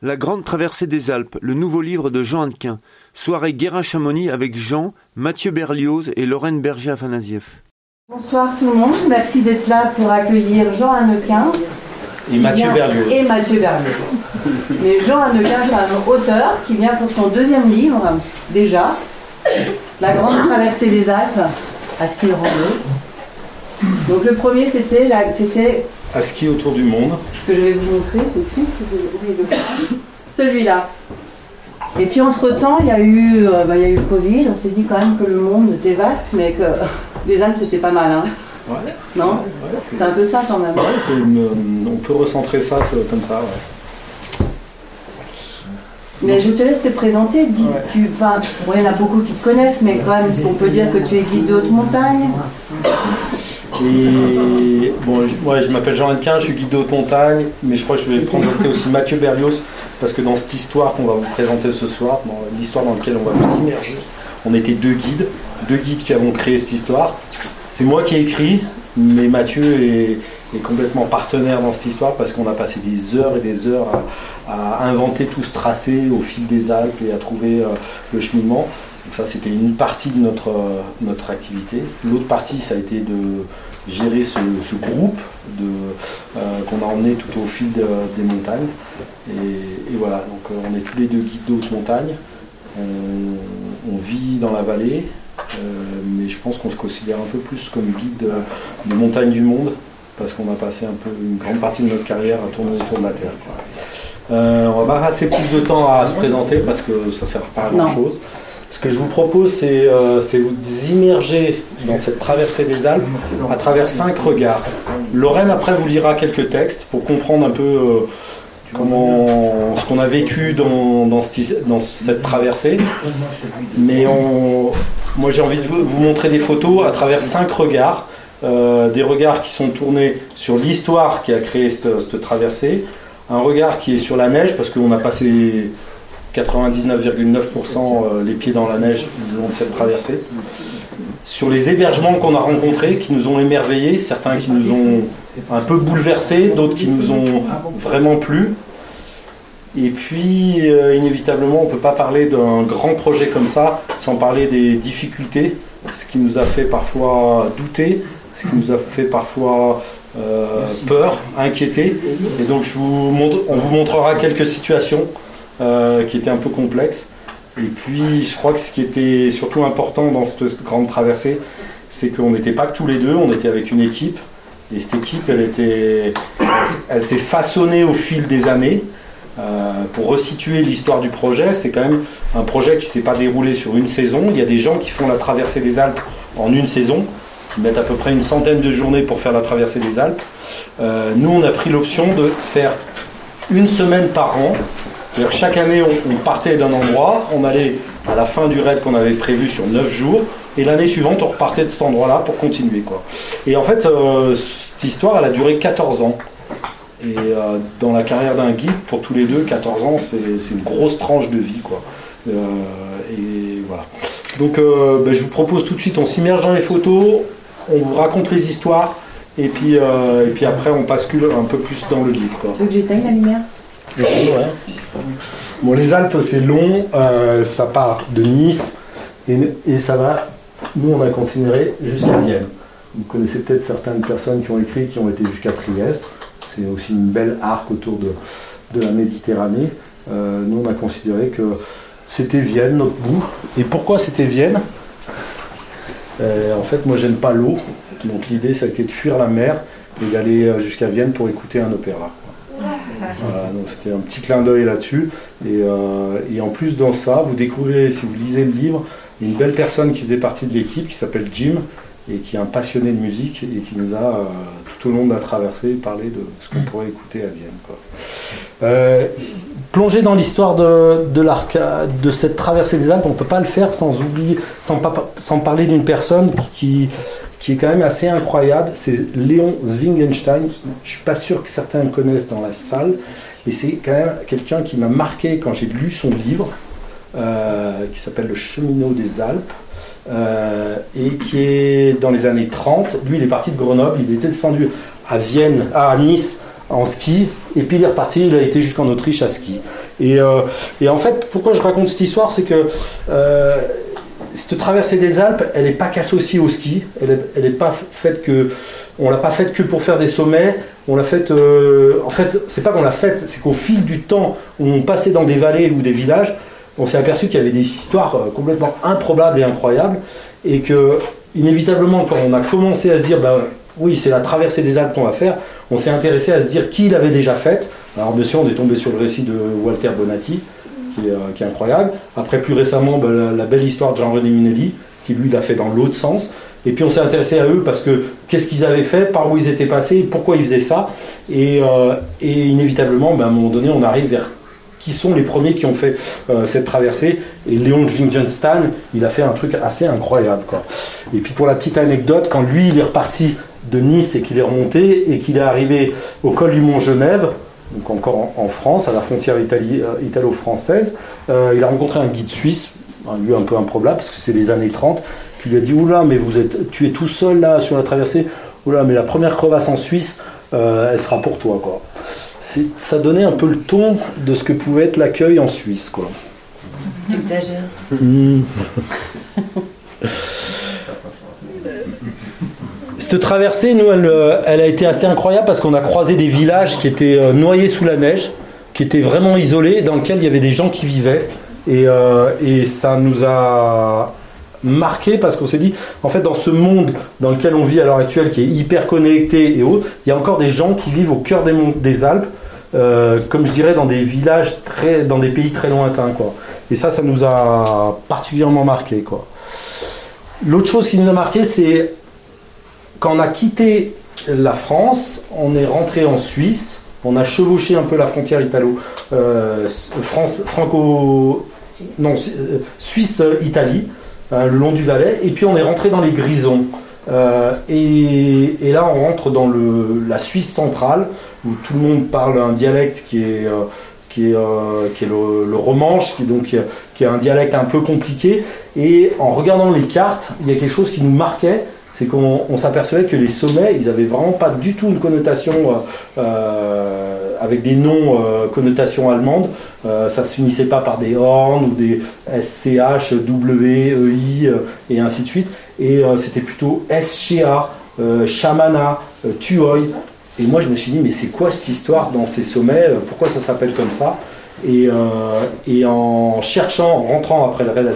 La Grande Traversée des Alpes, le nouveau livre de Jean Hannequin. Soirée Guérin-Chamonix avec Jean, Mathieu Berlioz et Lorraine Berger-Afanasieff. Bonsoir tout le monde, merci d'être là pour accueillir Jean Hannequin. Et Mathieu Berlioz. Et Mathieu Berlioz. Mais Jean Hannequin, c'est un auteur qui vient pour son deuxième livre, déjà, La Grande Traversée des Alpes, à ski rando. Donc le premier, c'était c'était à ski autour du monde. Que je vais vous montrer tout de suite. Celui-là. Et puis entre-temps, il y, a eu, euh, bah, il y a eu le Covid. On s'est dit quand même que le monde était vaste, mais que les Alpes, c'était pas mal. Hein. Ouais. Non C'est un peu ça quand même. on peut recentrer ça comme ça. Mais je te laisse te présenter. Dis, tu, enfin, il y en a beaucoup qui te connaissent, mais quand même, on peut dire que tu es guide de haute montagne? Et bon, je, m'appelle Jean Hannequin, je suis guide de haute montagne, mais je crois que je vais présenter aussi Mathieu Berlioz, parce que dans cette histoire qu'on va vous présenter ce soir, dans l'histoire dans laquelle on va vous immerger, on était deux guides, deux guides qui avons créé cette histoire. C'est moi qui ai écrit, mais Mathieu est, complètement partenaire dans cette histoire parce qu'on a passé des heures et des heures à, inventer tout ce tracé au fil des Alpes et à trouver euh, le cheminement. Donc ça, c'était une partie de notre, euh, notre activité. L'autre partie, ça a été de gérer ce, groupe euh, qu'on a emmené tout au fil des montagnes. Et, voilà, donc euh, on est tous les deux guides de haute montagne. On, vit dans la vallée, mais je pense qu'on se considère un peu plus comme guide de, montagne du monde, parce qu'on a passé un peu une grande partie de notre carrière à tourner autour de la Terre. on va pas passer plus de temps à se présenter parce que ça ne sert pas à grand chose. Ce que je vous propose, c'est euh, vous immerger dans cette traversée des Alpes à travers cinq regards. Lorraine, après, vous lira quelques textes pour comprendre un peu euh, comment, ce qu'on a vécu dans, cette traversée. Mais moi, j'ai envie de vous, montrer des photos à travers cinq regards. Euh, des regards qui sont tournés sur l'histoire qui a créé cette traversée, un regard qui est sur la neige parce qu'on a passé 99,9% euh, les pieds dans la neige le long de cette traversée. Sur les hébergements qu'on a rencontrés, qui nous ont émerveillés, certains qui nous ont un peu bouleversés, d'autres qui nous ont vraiment plu. Et puis, euh, inévitablement, on ne peut pas parler d'un grand projet comme ça sans parler des difficultés, ce qui nous a fait parfois douter, ce qui nous a fait parfois euh, peur, inquiéter. Et donc, je vous on vous montrera quelques situations euh, qui était un peu complexe. Et puis, je crois que ce qui était surtout important dans cette grande traversée, c'est qu'on n'était pas que tous les deux, on était avec une équipe. Et cette équipe, elle, était, elle, s'est façonnée au fil des années. Euh, pour resituer l'histoire du projet, c'est quand même un projet qui ne s'est pas déroulé sur une saison. Il y a des gens qui font la traversée des Alpes en une saison, qui mettent à peu près une centaine de journées pour faire la traversée des Alpes. Euh, nous, on a pris l'option de faire une semaine par an chaque année, on, partait d'un endroit, on allait à la fin du raid qu'on avait prévu sur 9 jours, et l'année suivante, on repartait de cet endroit-là pour continuer. Quoi. Et en fait, euh, cette histoire, elle a duré 14 ans. Et euh, dans la carrière d'un guide, pour tous les deux, 14 ans, c'est une grosse tranche de vie. Quoi. Euh, et voilà. Donc, ben, je vous propose tout de suite, on s'immerge dans les photos, on vous raconte les histoires, et puis, et puis après, on bascule un peu plus dans le livre. Tu veux que j'éteigne la lumière? Bon, les Alpes, c'est long, euh, ça part de Nice et, ça va, nous on a considéré jusqu'à Vienne. Vous connaissez peut-être certaines personnes qui ont écrit qui ont été jusqu'à Trieste. C'est aussi une belle arc autour de, la Méditerranée. Euh, nous on a considéré que c'était Vienne, notre bout. Et pourquoi c'était Vienne? Euh, En fait, moi j'aime pas l'eau. Donc l'idée, ça a été de fuir la mer et d'aller jusqu'à Vienne pour écouter un opéra c'était un petit clin d'œil là-dessus. Euh, et, en plus dans ça, vous découvrez, si vous lisez le livre, une belle personne qui faisait partie de l'équipe qui s'appelle Jim et qui est un passionné de musique et qui nous a euh, tout au long de la traversée parlé de ce qu'on pourrait écouter à Vienne. Euh, plonger dans l'histoire de, de cette traversée des Alpes, on ne peut pas le faire sans oublier, sans, sans parler d'une personne qui, qui est quand même assez incroyable, c'est Léon Zwingenstein. Je suis pas sûr que certains le connaissent dans la salle, mais c'est quand même quelqu'un qui m'a marqué quand j'ai lu son livre, euh, qui s'appelle Le cheminot des Alpes, euh, et qui est dans les années 30. Lui, il est parti de Grenoble, il était descendu à Vienne, à Nice en ski, et puis il est reparti, il a été jusqu'en Autriche à ski. Et, et, en fait, pourquoi je raconte cette histoire, c'est que cette traversée des Alpes, elle n'est pas qu'associée au ski, elle n'est pas faite que on l'a pas faite que pour faire des sommets. On l'a faite. Euh, en fait, c'est pas qu'on l'a faite, c'est qu'au fil du temps, on passait dans des vallées ou des villages, on s'est aperçu qu'il y avait des histoires euh, complètement improbables et incroyables, et que inévitablement, quand on a commencé à se dire, bah oui, c'est la traversée des Alpes qu'on va faire, on s'est intéressé à se dire qui l'avait déjà faite. Alors bien sûr, on est tombé sur le récit de Walter Bonatti, qui est, euh, incroyable. Après, plus récemment, bah, la, belle histoire de Jean-René Minelli, qui lui l'a fait dans l'autre sens. Et puis on s'est intéressé à eux parce que qu'est-ce qu'ils avaient fait, par où ils étaient passés, pourquoi ils faisaient ça. Et, euh, inévitablement, ben, à un moment donné, on arrive vers qui sont les premiers qui ont fait euh, cette traversée. Et Léon Jingenstan, il a fait un truc assez incroyable. Quoi. Et puis pour la petite anecdote, quand lui, il est reparti de Nice et qu'il est remonté et qu'il est arrivé au col du Mont Genève, donc encore en, France, à la frontière euh, italo-française, il a rencontré un guide suisse, un lieu un peu improbable parce que c'est les années 30, qui lui a dit Oula, mais vous êtes, tu es tout seul là sur la traversée. Oula, mais la première crevasse en Suisse, euh, elle sera pour toi. Quoi. Ça donnait un peu le ton de ce que pouvait être l'accueil en Suisse. Quoi. Tu exagères. Cette traversée, nous, elle, euh, elle, a été assez incroyable parce qu'on a croisé des villages qui étaient euh, noyés sous la neige, qui étaient vraiment isolés, dans lesquels il y avait des gens qui vivaient. Et, et ça nous a marqué parce qu'on s'est dit, en fait, dans ce monde dans lequel on vit à l'heure actuelle, qui est hyper connecté et autres, il y a encore des gens qui vivent au cœur des, des Alpes, euh, comme je dirais, dans des villages très, dans des pays très lointains, quoi. Et ça, ça nous a particulièrement marqué, quoi. L'autre chose qui nous a marqué, c'est quand on a quitté la France, on est rentré en Suisse, on a chevauché un peu la frontière italo, euh, France, franco, non, euh, Suisse-Italie. Euh, le long du Valais, et puis on est rentré dans les Grisons. Et, là, on rentre dans le, la Suisse centrale, où tout le monde parle un dialecte qui est, qui est, qui est le, romanche, qui est donc qui est un dialecte un peu compliqué. Et en regardant les cartes, il y a quelque chose qui nous marquait, c'est qu'on s'apercevait que les sommets, ils avaient vraiment pas du tout une connotation avec des noms connotation allemande. Euh, ça se finissait pas par des horns ou des SCH, W, EI euh, et ainsi de suite. Et euh, c'était plutôt SCA, Shamana, Tuoy. Et moi je me suis dit, mais c'est quoi cette histoire dans ces sommets? Pourquoi ça s'appelle comme ça? Et, en cherchant, en rentrant après le raid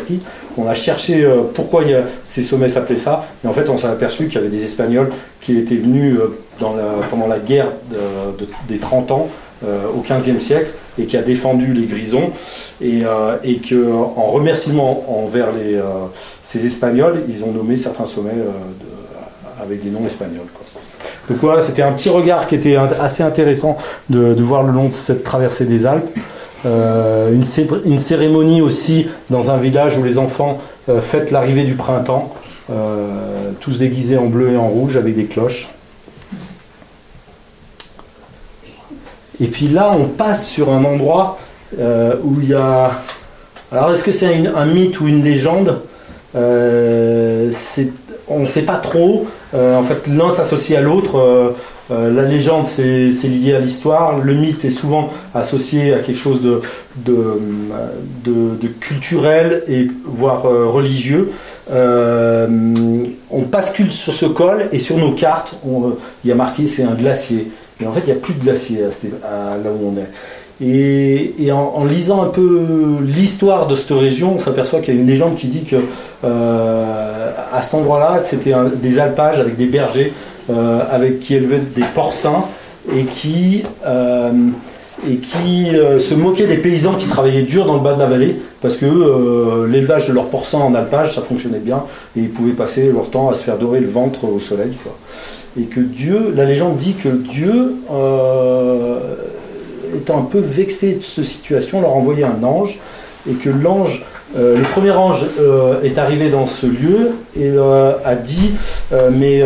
on a cherché pourquoi ces sommets s'appelaient ça. Et en fait, on s'est aperçu qu'il y avait des Espagnols qui étaient venus pendant la guerre des 30 ans au 15e siècle et qui a défendu les Grisons et, euh, et que en remerciement envers les, euh, ces Espagnols, ils ont nommé certains sommets euh, avec des noms espagnols. Donc voilà, c'était un petit regard qui était assez intéressant de, de, voir le long de cette traversée des Alpes. Une, une, cérémonie aussi dans un village où les enfants fêtent l'arrivée du printemps, tous déguisés en bleu et en rouge avec des cloches. Et puis là, on passe sur un endroit euh, où il y a. Alors, est-ce que c'est un, mythe ou une légende? Euh, On ne sait pas trop. Euh, en fait, l'un s'associe à l'autre. La légende, c'est lié à l'histoire. Le mythe est souvent associé à quelque chose de, culturel et voire religieux. on bascule sur ce col et sur nos cartes, il y a marqué c'est un glacier. Et en fait, il n'y a plus de glacier là où on est. Et, en, lisant un peu l'histoire de cette région, on s'aperçoit qu'il y a une légende qui dit que euh, à cet endroit-là, c'était des alpages avec des bergers euh, avec qui élevaient des porcins et qui euh, et qui se moquaient des paysans qui travaillaient dur dans le bas de la vallée parce que l'élevage de leurs porcins en alpage ça fonctionnait bien et ils pouvaient passer leur temps à se faire dorer le ventre au soleil. Quoi et que Dieu, la légende dit que Dieu, euh, étant un peu vexé de cette situation, leur a envoyé un ange, et que l'ange, euh, le premier ange euh, est arrivé dans ce lieu et a dit, mais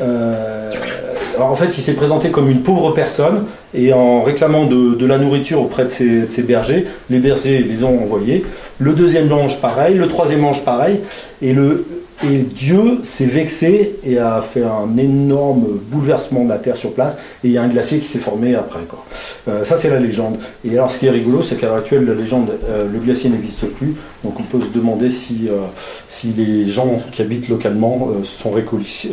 en fait, il s'est présenté comme une pauvre personne et en réclamant de, la nourriture auprès de ses, de ses, bergers, les bergers les ont envoyés. Le deuxième ange, pareil. Le troisième ange, pareil. Et le, Et Dieu s'est vexé et a fait un énorme bouleversement de la terre sur place. Et il y a un glacier qui s'est formé après. Quoi. Euh, ça, c'est la légende. Et alors, ce qui est rigolo, c'est qu'à l'heure actuelle, la légende, euh, le glacier n'existe plus. Donc, on peut se demander si, euh, si les gens qui habitent localement sont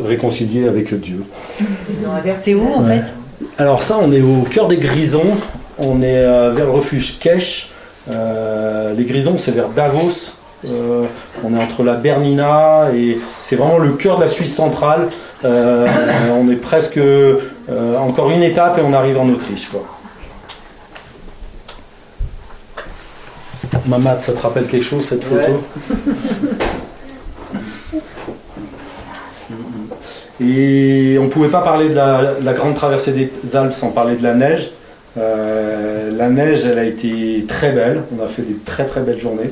réconciliés avec Dieu. Ils ont inversé où, en fait? Alors, ça, on est au cœur des Grisons. On est vers le refuge Kesh. les Grisons, c'est vers Davos. Euh, on est entre la Bernina et c'est vraiment le cœur de la Suisse centrale. Euh, on est presque euh, encore une étape et on arrive en Autriche. Quoi. Mamad, ça te rappelle quelque chose cette photo? Et on ne pouvait pas parler de la, grande traversée des Alpes sans parler de la neige. la neige, elle a été très belle. On a fait des très très belles journées.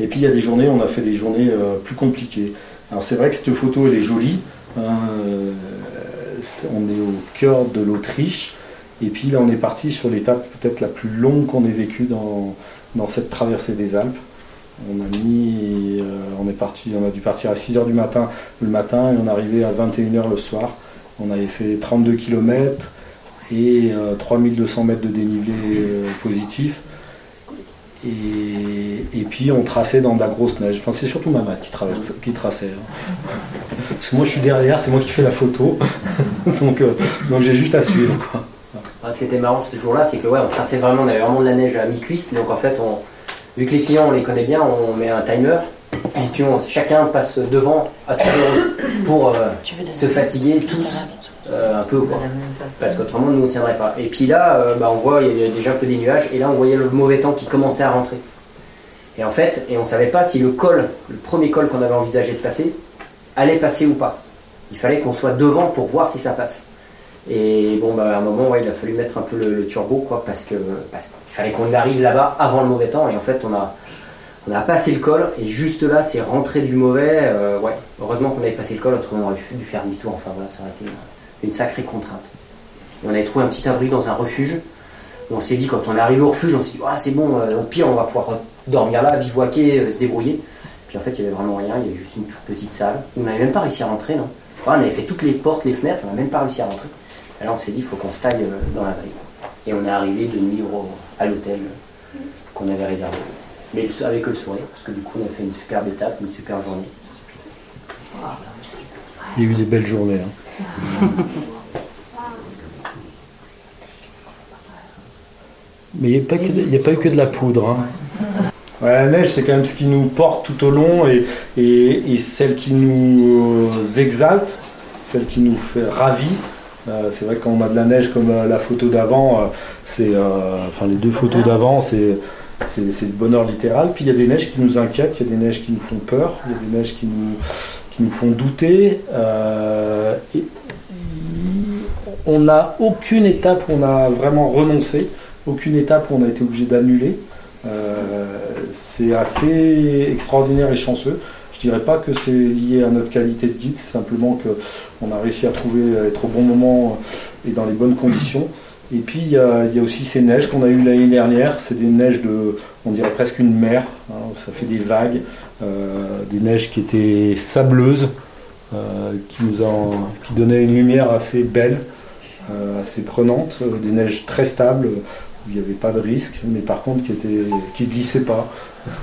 Et puis il y a des journées, on a fait des journées euh, plus compliquées. Alors c'est vrai que cette photo, elle est jolie. Euh, on est au cœur de l'Autriche. Et puis là, on est parti sur l'étape peut-être la plus longue qu'on ait vécue dans, dans cette traversée des Alpes. On a mis, euh, on est parti, on a dû partir à 6h du matin le matin et on est arrivé à 21h le soir. On avait fait 32 km et 3200 mètres de dénivelé positif. Et, puis on traçait dans de la grosse neige. Enfin, c'est surtout Maman qui, traverse, qui traçait. Hein. Parce que moi je suis derrière, c'est moi qui fais la photo. donc euh, donc j'ai juste à suivre. Quoi. Ah, ce qui était marrant ce jour-là, c'est que ouais, on traçait vraiment, on avait vraiment de la neige à mi-cuisse. Donc en fait, on, vu que les clients on les connaît bien, on met un timer. Et puis chacun passe devant à pour euh, se fatiguer tous euh, un peu quoi. Parce qu'autrement nous ne tiendrait pas. Et puis là, euh, bah, on voit il y a déjà un peu des nuages et là on voyait le mauvais temps qui commençait à rentrer. Et en fait, et on savait pas si le col, le premier col qu'on avait envisagé de passer, allait passer ou pas. Il fallait qu'on soit devant pour voir si ça passe. Et bon, bah, à un moment, il a fallu mettre un peu le, turbo, quoi, parce que parce qu'il fallait qu'on arrive là-bas avant le mauvais temps. Et en fait, on a, on a passé le col, et juste là, c'est rentré du mauvais. Euh, ouais, heureusement qu'on avait passé le col, autrement on aurait dû faire demi-tour. Enfin voilà, ça aurait été une sacrée contrainte. on avait trouvé un petit abri dans un refuge. On s'est dit, quand on est arrivé au refuge, on s'est dit, c'est bon, euh, au pire, on va pouvoir dormir là, bivouaquer, euh, se débrouiller. Puis en fait, il n'y avait vraiment rien, il y avait juste une petite salle. On n'avait même pas réussi à rentrer, non? On avait fait toutes les portes, les fenêtres, on n'a même pas réussi à rentrer. Alors on s'est dit, il faut qu'on se taille dans l'abri. Et on est arrivé de nuit à l'hôtel qu'on avait réservé. Mais avec le sourire, parce que du coup, on a fait une superbe étape, une super journée. Il y a eu des belles journées. Hein. Mais il n'y a, pas eu que de la poudre. Hein. la neige, c'est quand même ce qui nous porte tout au long et, et, celle qui nous exalte, celle qui nous fait ravi. Euh, c'est vrai que quand on a de la neige comme euh, la photo d'avant, euh, c'est, enfin les deux photos d'avant, c'est, c'est, le bonheur littéral. Puis il y a des neiges qui nous inquiètent, il y a des neiges qui nous font peur, il y a des neiges qui nous, qui nous font douter. et, on n'a aucune étape où on a vraiment renoncé, aucune étape où on a été obligé d'annuler. Euh, c'est assez extraordinaire et chanceux. Je dirais pas que c'est lié à notre qualité de guide, c'est simplement qu'on a réussi à trouver, à être au bon moment et dans les bonnes conditions. Et puis il y a, aussi ces neiges qu'on a eues l'année dernière, c'est des neiges de, on dirait presque une mer, hein. ça fait des vagues, euh, des neiges qui étaient sableuses, euh, qui nous qui donnaient une lumière assez belle. Euh, assez prenante, euh, des neiges très stables où il n'y avait pas de risque, mais par contre qui ne qui glissaient pas.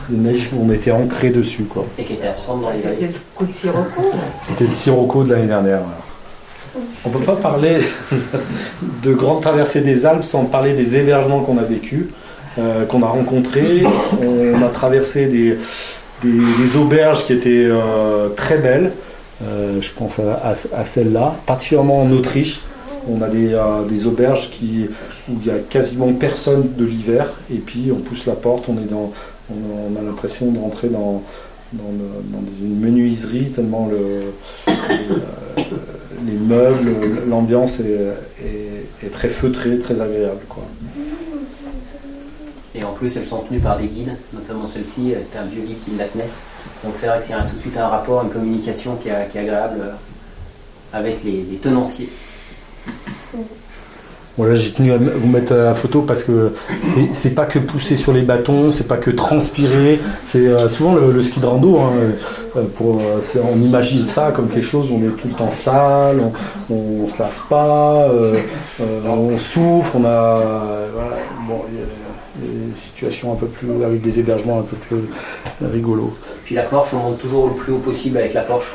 Des neiges où on était ancré dessus. Quoi. Et qui étaient absentes dans les C'était le coup de Sirocco C'était le Sirocco de l'année dernière. On ne peut pas parler de grande traversée des Alpes sans parler des hébergements qu'on a vécu, euh, qu'on a rencontrés. On a traversé des, des, auberges qui étaient très belles. je pense à, celle-là, particulièrement en Autriche. On a des, auberges qui, où il n'y a quasiment personne de l'hiver, et puis on pousse la porte, on, est dans, on, a l'impression de rentrer dans, une menuiserie, tellement le, les, meubles, l'ambiance est, très feutrée, très agréable. Et en plus, elles sont tenues par des guides, notamment celle-ci, euh, c'était un vieux guide qui la tenait. Donc c'est vrai que c'est tout de suite un rapport, une communication qui est, agréable euh, avec les tenanciers. Voilà, j'ai tenu à vous mettre la photo parce que c'est pas que pousser sur les bâtons, c'est pas que transpirer. C'est euh, souvent le, ski de rando. Hein. euh, pour, euh, on imagine ça comme quelque chose où on est tout le temps sale, on, on, se lave pas, euh, euh, on souffre, on a, voilà, bon, il y a des situations un peu plus avec des hébergements un peu plus rigolos. Puis la Porsche, on monte toujours le plus haut possible avec la Porsche.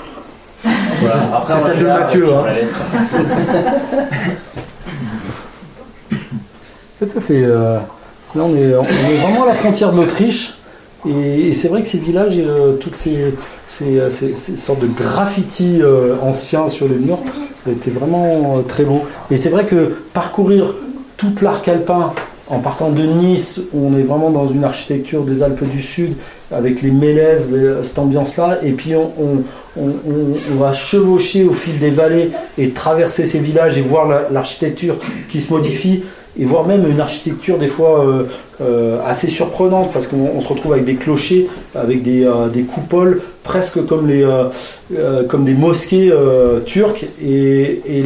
Voilà. C'est celle de Mathieu, hein. fait, ça, c'est, euh, là, on est, vraiment à la frontière de l'Autriche. Et, c'est vrai que ces villages, et, euh, toutes euh, ces- sortes de graffitis anciens sur les murs, été vraiment très beau. Et c'est vrai que parcourir toute l'arc alpin en partant de Nice, où on est vraiment dans une architecture des Alpes du Sud, avec les mélèzes, cette ambiance-là, et puis on, va chevaucher au fil des vallées et traverser ces villages et voir la- l'architecture qui se modifie et voir même une architecture des fois euh, euh, assez surprenante parce qu'on on se retrouve avec des clochers, avec des, euh, des coupoles presque comme, les, comme des mosquées turques et,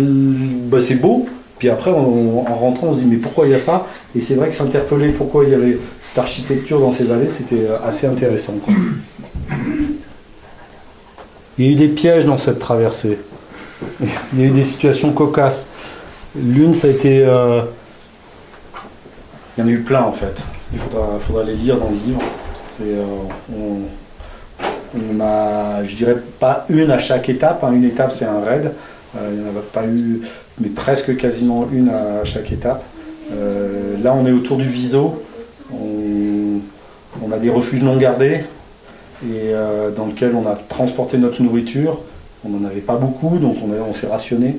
bah, c'est beau. Puis après, en rentrant, on se dit mais pourquoi il y a ça? Et c'est vrai que s'interpeller pourquoi il y avait cette architecture dans ces vallées, c'était assez intéressant. Il y a eu des pièges dans cette traversée. Il y a eu des situations cocasses. L'une, ça a été. Il y en a eu plein en fait. Il faudra, faudra les lire dans le livre. C'est, euh, on, on a, je dirais pas une à chaque étape. hein. Une étape, c'est un raid. Euh, il n'y en avait pas eu, mais presque quasiment une à chaque étape. Euh, là, on est autour du Viso. On, a des refuges non gardés et dans lequel on a transporté notre nourriture. On n'en avait pas beaucoup, donc on, a- on s'est rationné.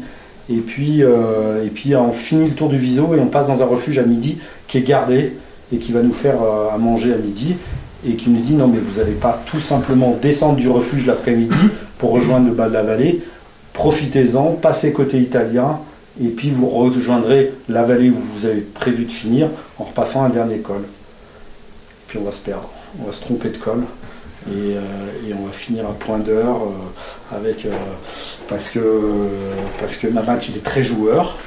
Et puis, euh, et puis on finit le tour du Viso et on passe dans un refuge à midi qui est gardé et qui va nous faire euh, à manger à midi et qui nous dit non mais vous n'allez pas tout simplement descendre du refuge l'après-midi pour rejoindre le bas de la vallée. Profitez-en, passez côté italien et puis vous rejoindrez la vallée où vous avez prévu de finir en repassant un dernier col. Puis on va se perdre, on va se tromper de col et, euh, et on va finir à point d'heure euh, avec euh, parce que parce Mamat il est très joueur.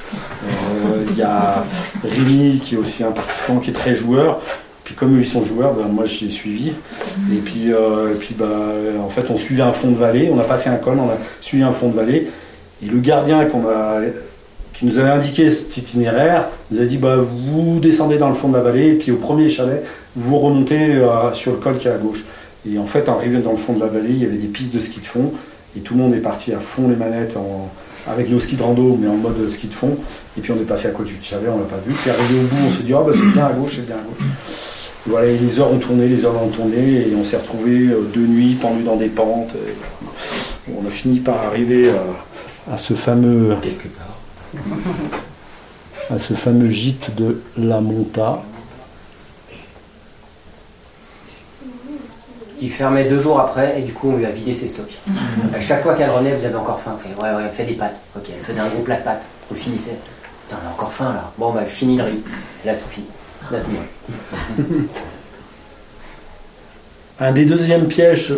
Il y a Rémi qui est aussi un participant qui est très joueur. Puis comme eux, ils sont joueurs, ben, moi les ai suivis. Et puis, et bah, en fait on suivait un fond de vallée, on a passé un col, on a suivi un fond de vallée. Et le gardien qui nous avait indiqué cet itinéraire, nous a dit bah, vous descendez dans le fond de la vallée et puis au premier chalet, vous remontez sur le col qui est à gauche. Et en fait, en arrivant dans le fond de la vallée, il y avait des pistes de ski de fond et tout le monde est parti à fond les manettes en- avec nos skis de rando, mais en mode ski de fond. Et puis on est passé à côté du chalet, on l'a pas vu. Puis arrivé au bout, on s'est dit ah bah, c'est bien à gauche, c'est bien à gauche. Et voilà, et les heures ont tourné, les heures ont tourné et on s'est retrouvé de nuit pendu dans des pentes. Et on a fini par arriver à, à ce fameux à ce fameux gîte de la Monta. Qui fermait deux jours après et du coup on lui a vidé ses stocks. À chaque fois qu'elle revenait, vous avez encore faim. On fait, ouais, ouais, fais des pâtes. Ok, elle faisait un gros plat de pâtes. On le finissait. Putain, on a encore faim là. Bon, bah, je finis le riz. Elle a tout fini. Elle a tout mangé. Un des deuxièmes pièges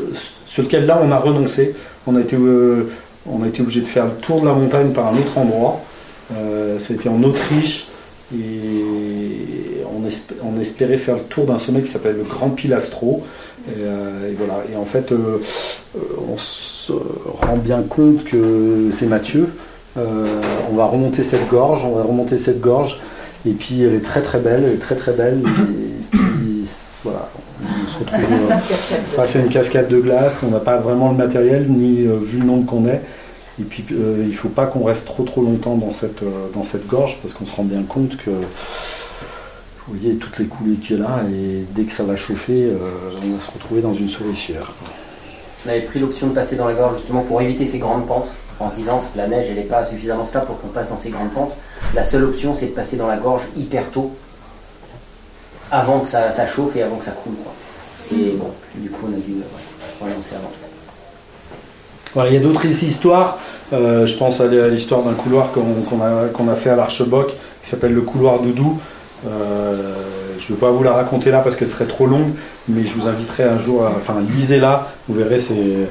sur lequel là on a renoncé, on a été, euh, on a été obligé de faire le tour de la montagne par un autre endroit. Euh, C'était en Autriche et on, esp- on espérait faire le tour d'un sommet qui s'appelle le Grand Pilastro. Et, euh, et voilà. Et en fait, euh, on se rend bien compte que c'est Mathieu. Euh, on va remonter cette gorge, on va remonter cette gorge. Et puis elle est très très belle, elle est très très belle. Et puis voilà, on se retrouve face à une cascade de glace. On n'a pas vraiment le matériel ni vu le nombre qu'on est. Et puis euh, il ne faut pas qu'on reste trop trop longtemps dans cette, euh, dans cette gorge parce qu'on se rend bien compte que vous voyez toutes les coulées qu'il y a là et dès que ça va chauffer, euh, on va se retrouver dans une souricière. On avait pris l'option de passer dans la gorge justement pour éviter ces grandes pentes. En se disant, la neige elle n'est pas suffisamment stable pour qu'on passe dans ces grandes pentes. La seule option c'est de passer dans la gorge hyper tôt. Avant que ça, ça chauffe et avant que ça coule. quoi. Et bon, du coup on a dû euh, ouais, relancer avant. Voilà, il y a d'autres histoires. Euh, je pense à l'histoire d'un couloir qu'on a, qu'on a fait à l'Archebock qui s'appelle le couloir Doudou. Euh, je ne veux pas vous la raconter là parce qu'elle serait trop longue, mais je vous inviterai un jour à. Enfin, lisez-la, vous verrez, euh,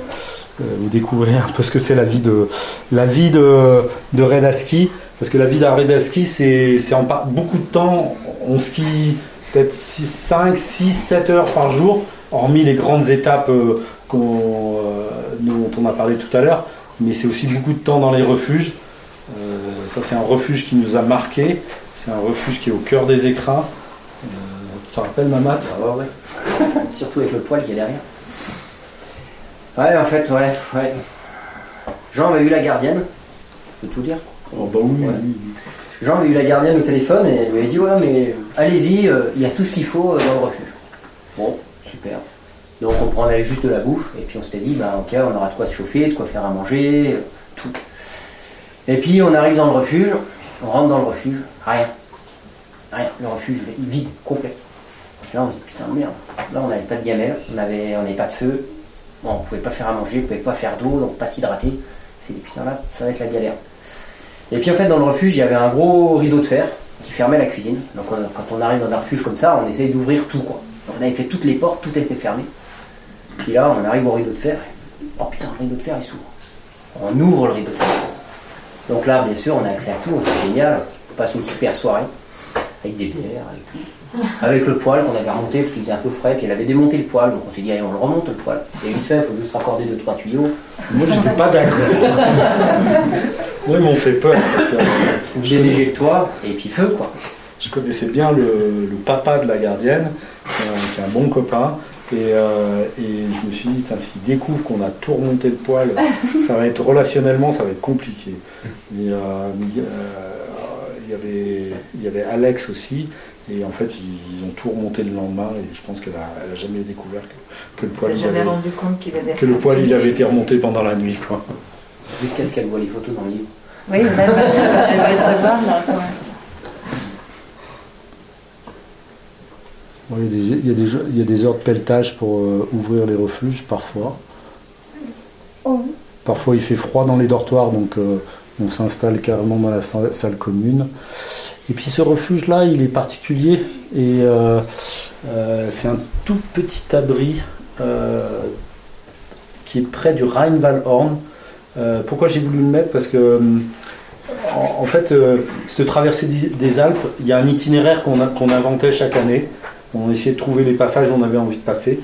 vous découvrez un peu ce que c'est la vie de la vie de, de raid à ski. Parce que la vie d'un raid à ski, c'est c'est beaucoup de temps. On skie peut-être 5, 6, 7 heures par jour, hormis les grandes étapes euh, dont on a parlé tout à l'heure, mais c'est aussi beaucoup de temps dans les refuges. Ça, c'est un refuge qui nous a marqué. C'est un refuge qui est au cœur des écrins. Euh, tu te rappelles, Mamat? Ah ouais, ouais. Surtout avec le poil qui est derrière. Ouais, en fait, ouais, ouais. Jean avait eu la gardienne, je peux tout dire. Oh, bah oui, Ouais. oui, Jean avait eu la gardienne au téléphone et elle lui a dit Ouais, mais allez-y, euh, il y a tout ce qu'il faut euh, dans le refuge. Bon, super. Donc on prenait juste de la bouffe et puis on s'était dit Bah, ok, on aura de quoi se chauffer, de quoi faire à manger, euh, tout. Et puis on arrive dans le refuge, on rentre dans le refuge, rien. Rien, le refuge vide, complet. Là on se dit Putain, merde. Là on n'avait pas de gamelle, on n'avait on n'avait pas de feu, bon, on pouvait pas faire à manger, on pouvait pas faire d'eau, donc pas s'hydrater. C'est dit Putain, là, ça va être la galère. Et puis en fait, dans le refuge, il y avait un gros rideau de fer qui fermait la cuisine. Donc on- quand on arrive dans un refuge comme ça, on essaye d'ouvrir tout. Quoi. On avait fait toutes les portes, tout était fermé. Puis là, on arrive au rideau de fer. Oh putain, le rideau de fer, il s'ouvre. On ouvre le rideau de fer. Donc là, bien sûr, on a accès à tout, c'est génial. On passe une super soirée avec des bières, avec tout. Avec le poêle qu'on avait remonté parce qu'il faisait un peu frais, puis elle avait démonté le poêle, donc on s'est dit allez on le remonte le poêle. Et vite fait, il faut juste raccorder deux trois tuyaux. Moi, j'étais pas d'accord. Moi, ils m'ont fait peur parce que le toit, et puis feu quoi. je connaissais bien le, le papa de la gardienne, euh, qui est un bon copain. Et, euh, et je me suis dit, Tain, s'il découvre qu'on a tout remonté le poil, ça va être relationnellement, ça va être compliqué. Et, euh, euh, il, y avait, il y avait Alex aussi, et en fait, ils, ils ont tout remonté le lendemain, et je pense qu'elle a, elle a jamais découvert que, que le Il poil, il avait, rendu compte qu'il avait que le poil il avait été remonté pendant la nuit. Quoi. Jusqu'à ce qu'elle voit les photos dans le livre. Oui, elle va, elle va le savoir là. quand même. Il, y a des, il y a des jeux- il y a des heures de pelletage pour euh, ouvrir les refuges, parfois. Parfois, il fait froid dans les dortoirs, donc euh, on s'installe carrément dans la sa- salle commune. Et puis ce refuge-là, il est particulier et euh, c'est un tout petit abri qui est près du Rheinwaldhorn. Euh, pourquoi j'ai voulu le mettre? Parce que en, en fait, cette traversée des- Alpes, il y a un itinéraire qu'on inventait chaque année. On essayait de trouver les passages où on avait envie de passer.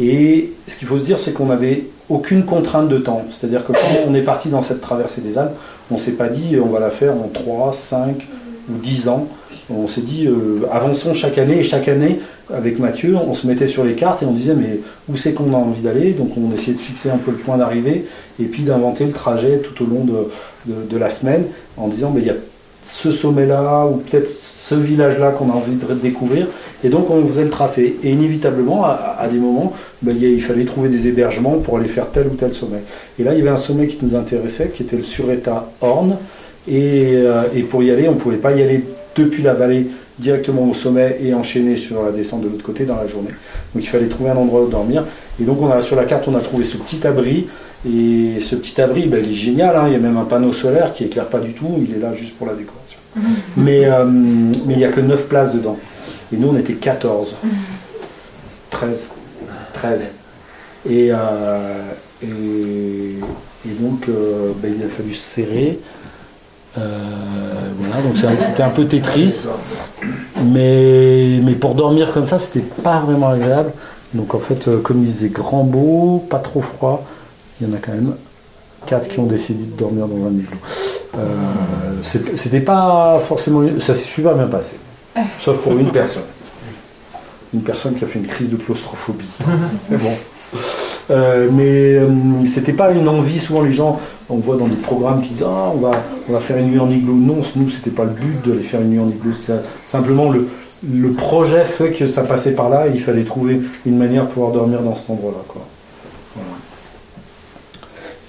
Et ce qu'il faut se dire, c'est qu'on n'avait aucune contrainte de temps. C'est-à-dire que quand on est parti dans cette traversée des Alpes, on s'est pas dit on va la faire en 3, 5 ou 10 ans. On s'est dit euh, avançons chaque année et chaque année, avec Mathieu, on se mettait sur les cartes et on disait mais où c'est qu'on a envie d'aller? Donc on essayait de fixer un peu le point d'arrivée et puis d'inventer le trajet tout au long de, de- de la semaine en disant mais il y a ce sommet-là ou peut-être ce village-là qu'on a envie de découvrir. Et donc on faisait le tracé. Et inévitablement, à, des moments, ben, il, fallait trouver des hébergements pour aller faire tel ou tel sommet. Et là, il y avait un sommet qui nous intéressait, qui était le Sureta Horn. Et, euh, pour y aller, on ne pouvait pas y aller depuis la vallée directement au sommet et enchaîner sur la descente de l'autre côté dans la journée. Donc il fallait trouver un endroit où dormir. Et donc on a, sur la carte, on a trouvé ce petit abri. Et ce petit abri, ben, il est génial. hein. Il y a même un panneau solaire qui éclaire pas du tout. Il est là juste pour la décoration. Mais euh, mais il n'y a que 9 places dedans. Et nous, on était 14. 13. 13. Et, euh, et, et donc, euh, ben, il a fallu se serrer. Euh, voilà, donc c'était un peu Tetris. Mais, mais pour dormir comme ça, c'était pas vraiment agréable. Donc en fait, comme il faisait grand beau, pas trop froid, il y en a quand même 4 qui ont décidé de dormir dans un igloo. Euh, c'était pas forcément. Ça s'est super bien passé. Sauf pour une personne. Une personne qui a fait une crise de claustrophobie. C'est bon. Euh, mais euh, c'était pas une envie. Souvent, les gens, on voit dans des programmes qui disent Ah, on va, on va faire une nuit en igloo. Non, nous, c'était pas le but d'aller faire une nuit en igloo. Simplement, le, le projet fait que ça passait par là et il fallait trouver une manière de pouvoir dormir dans cet endroit-là.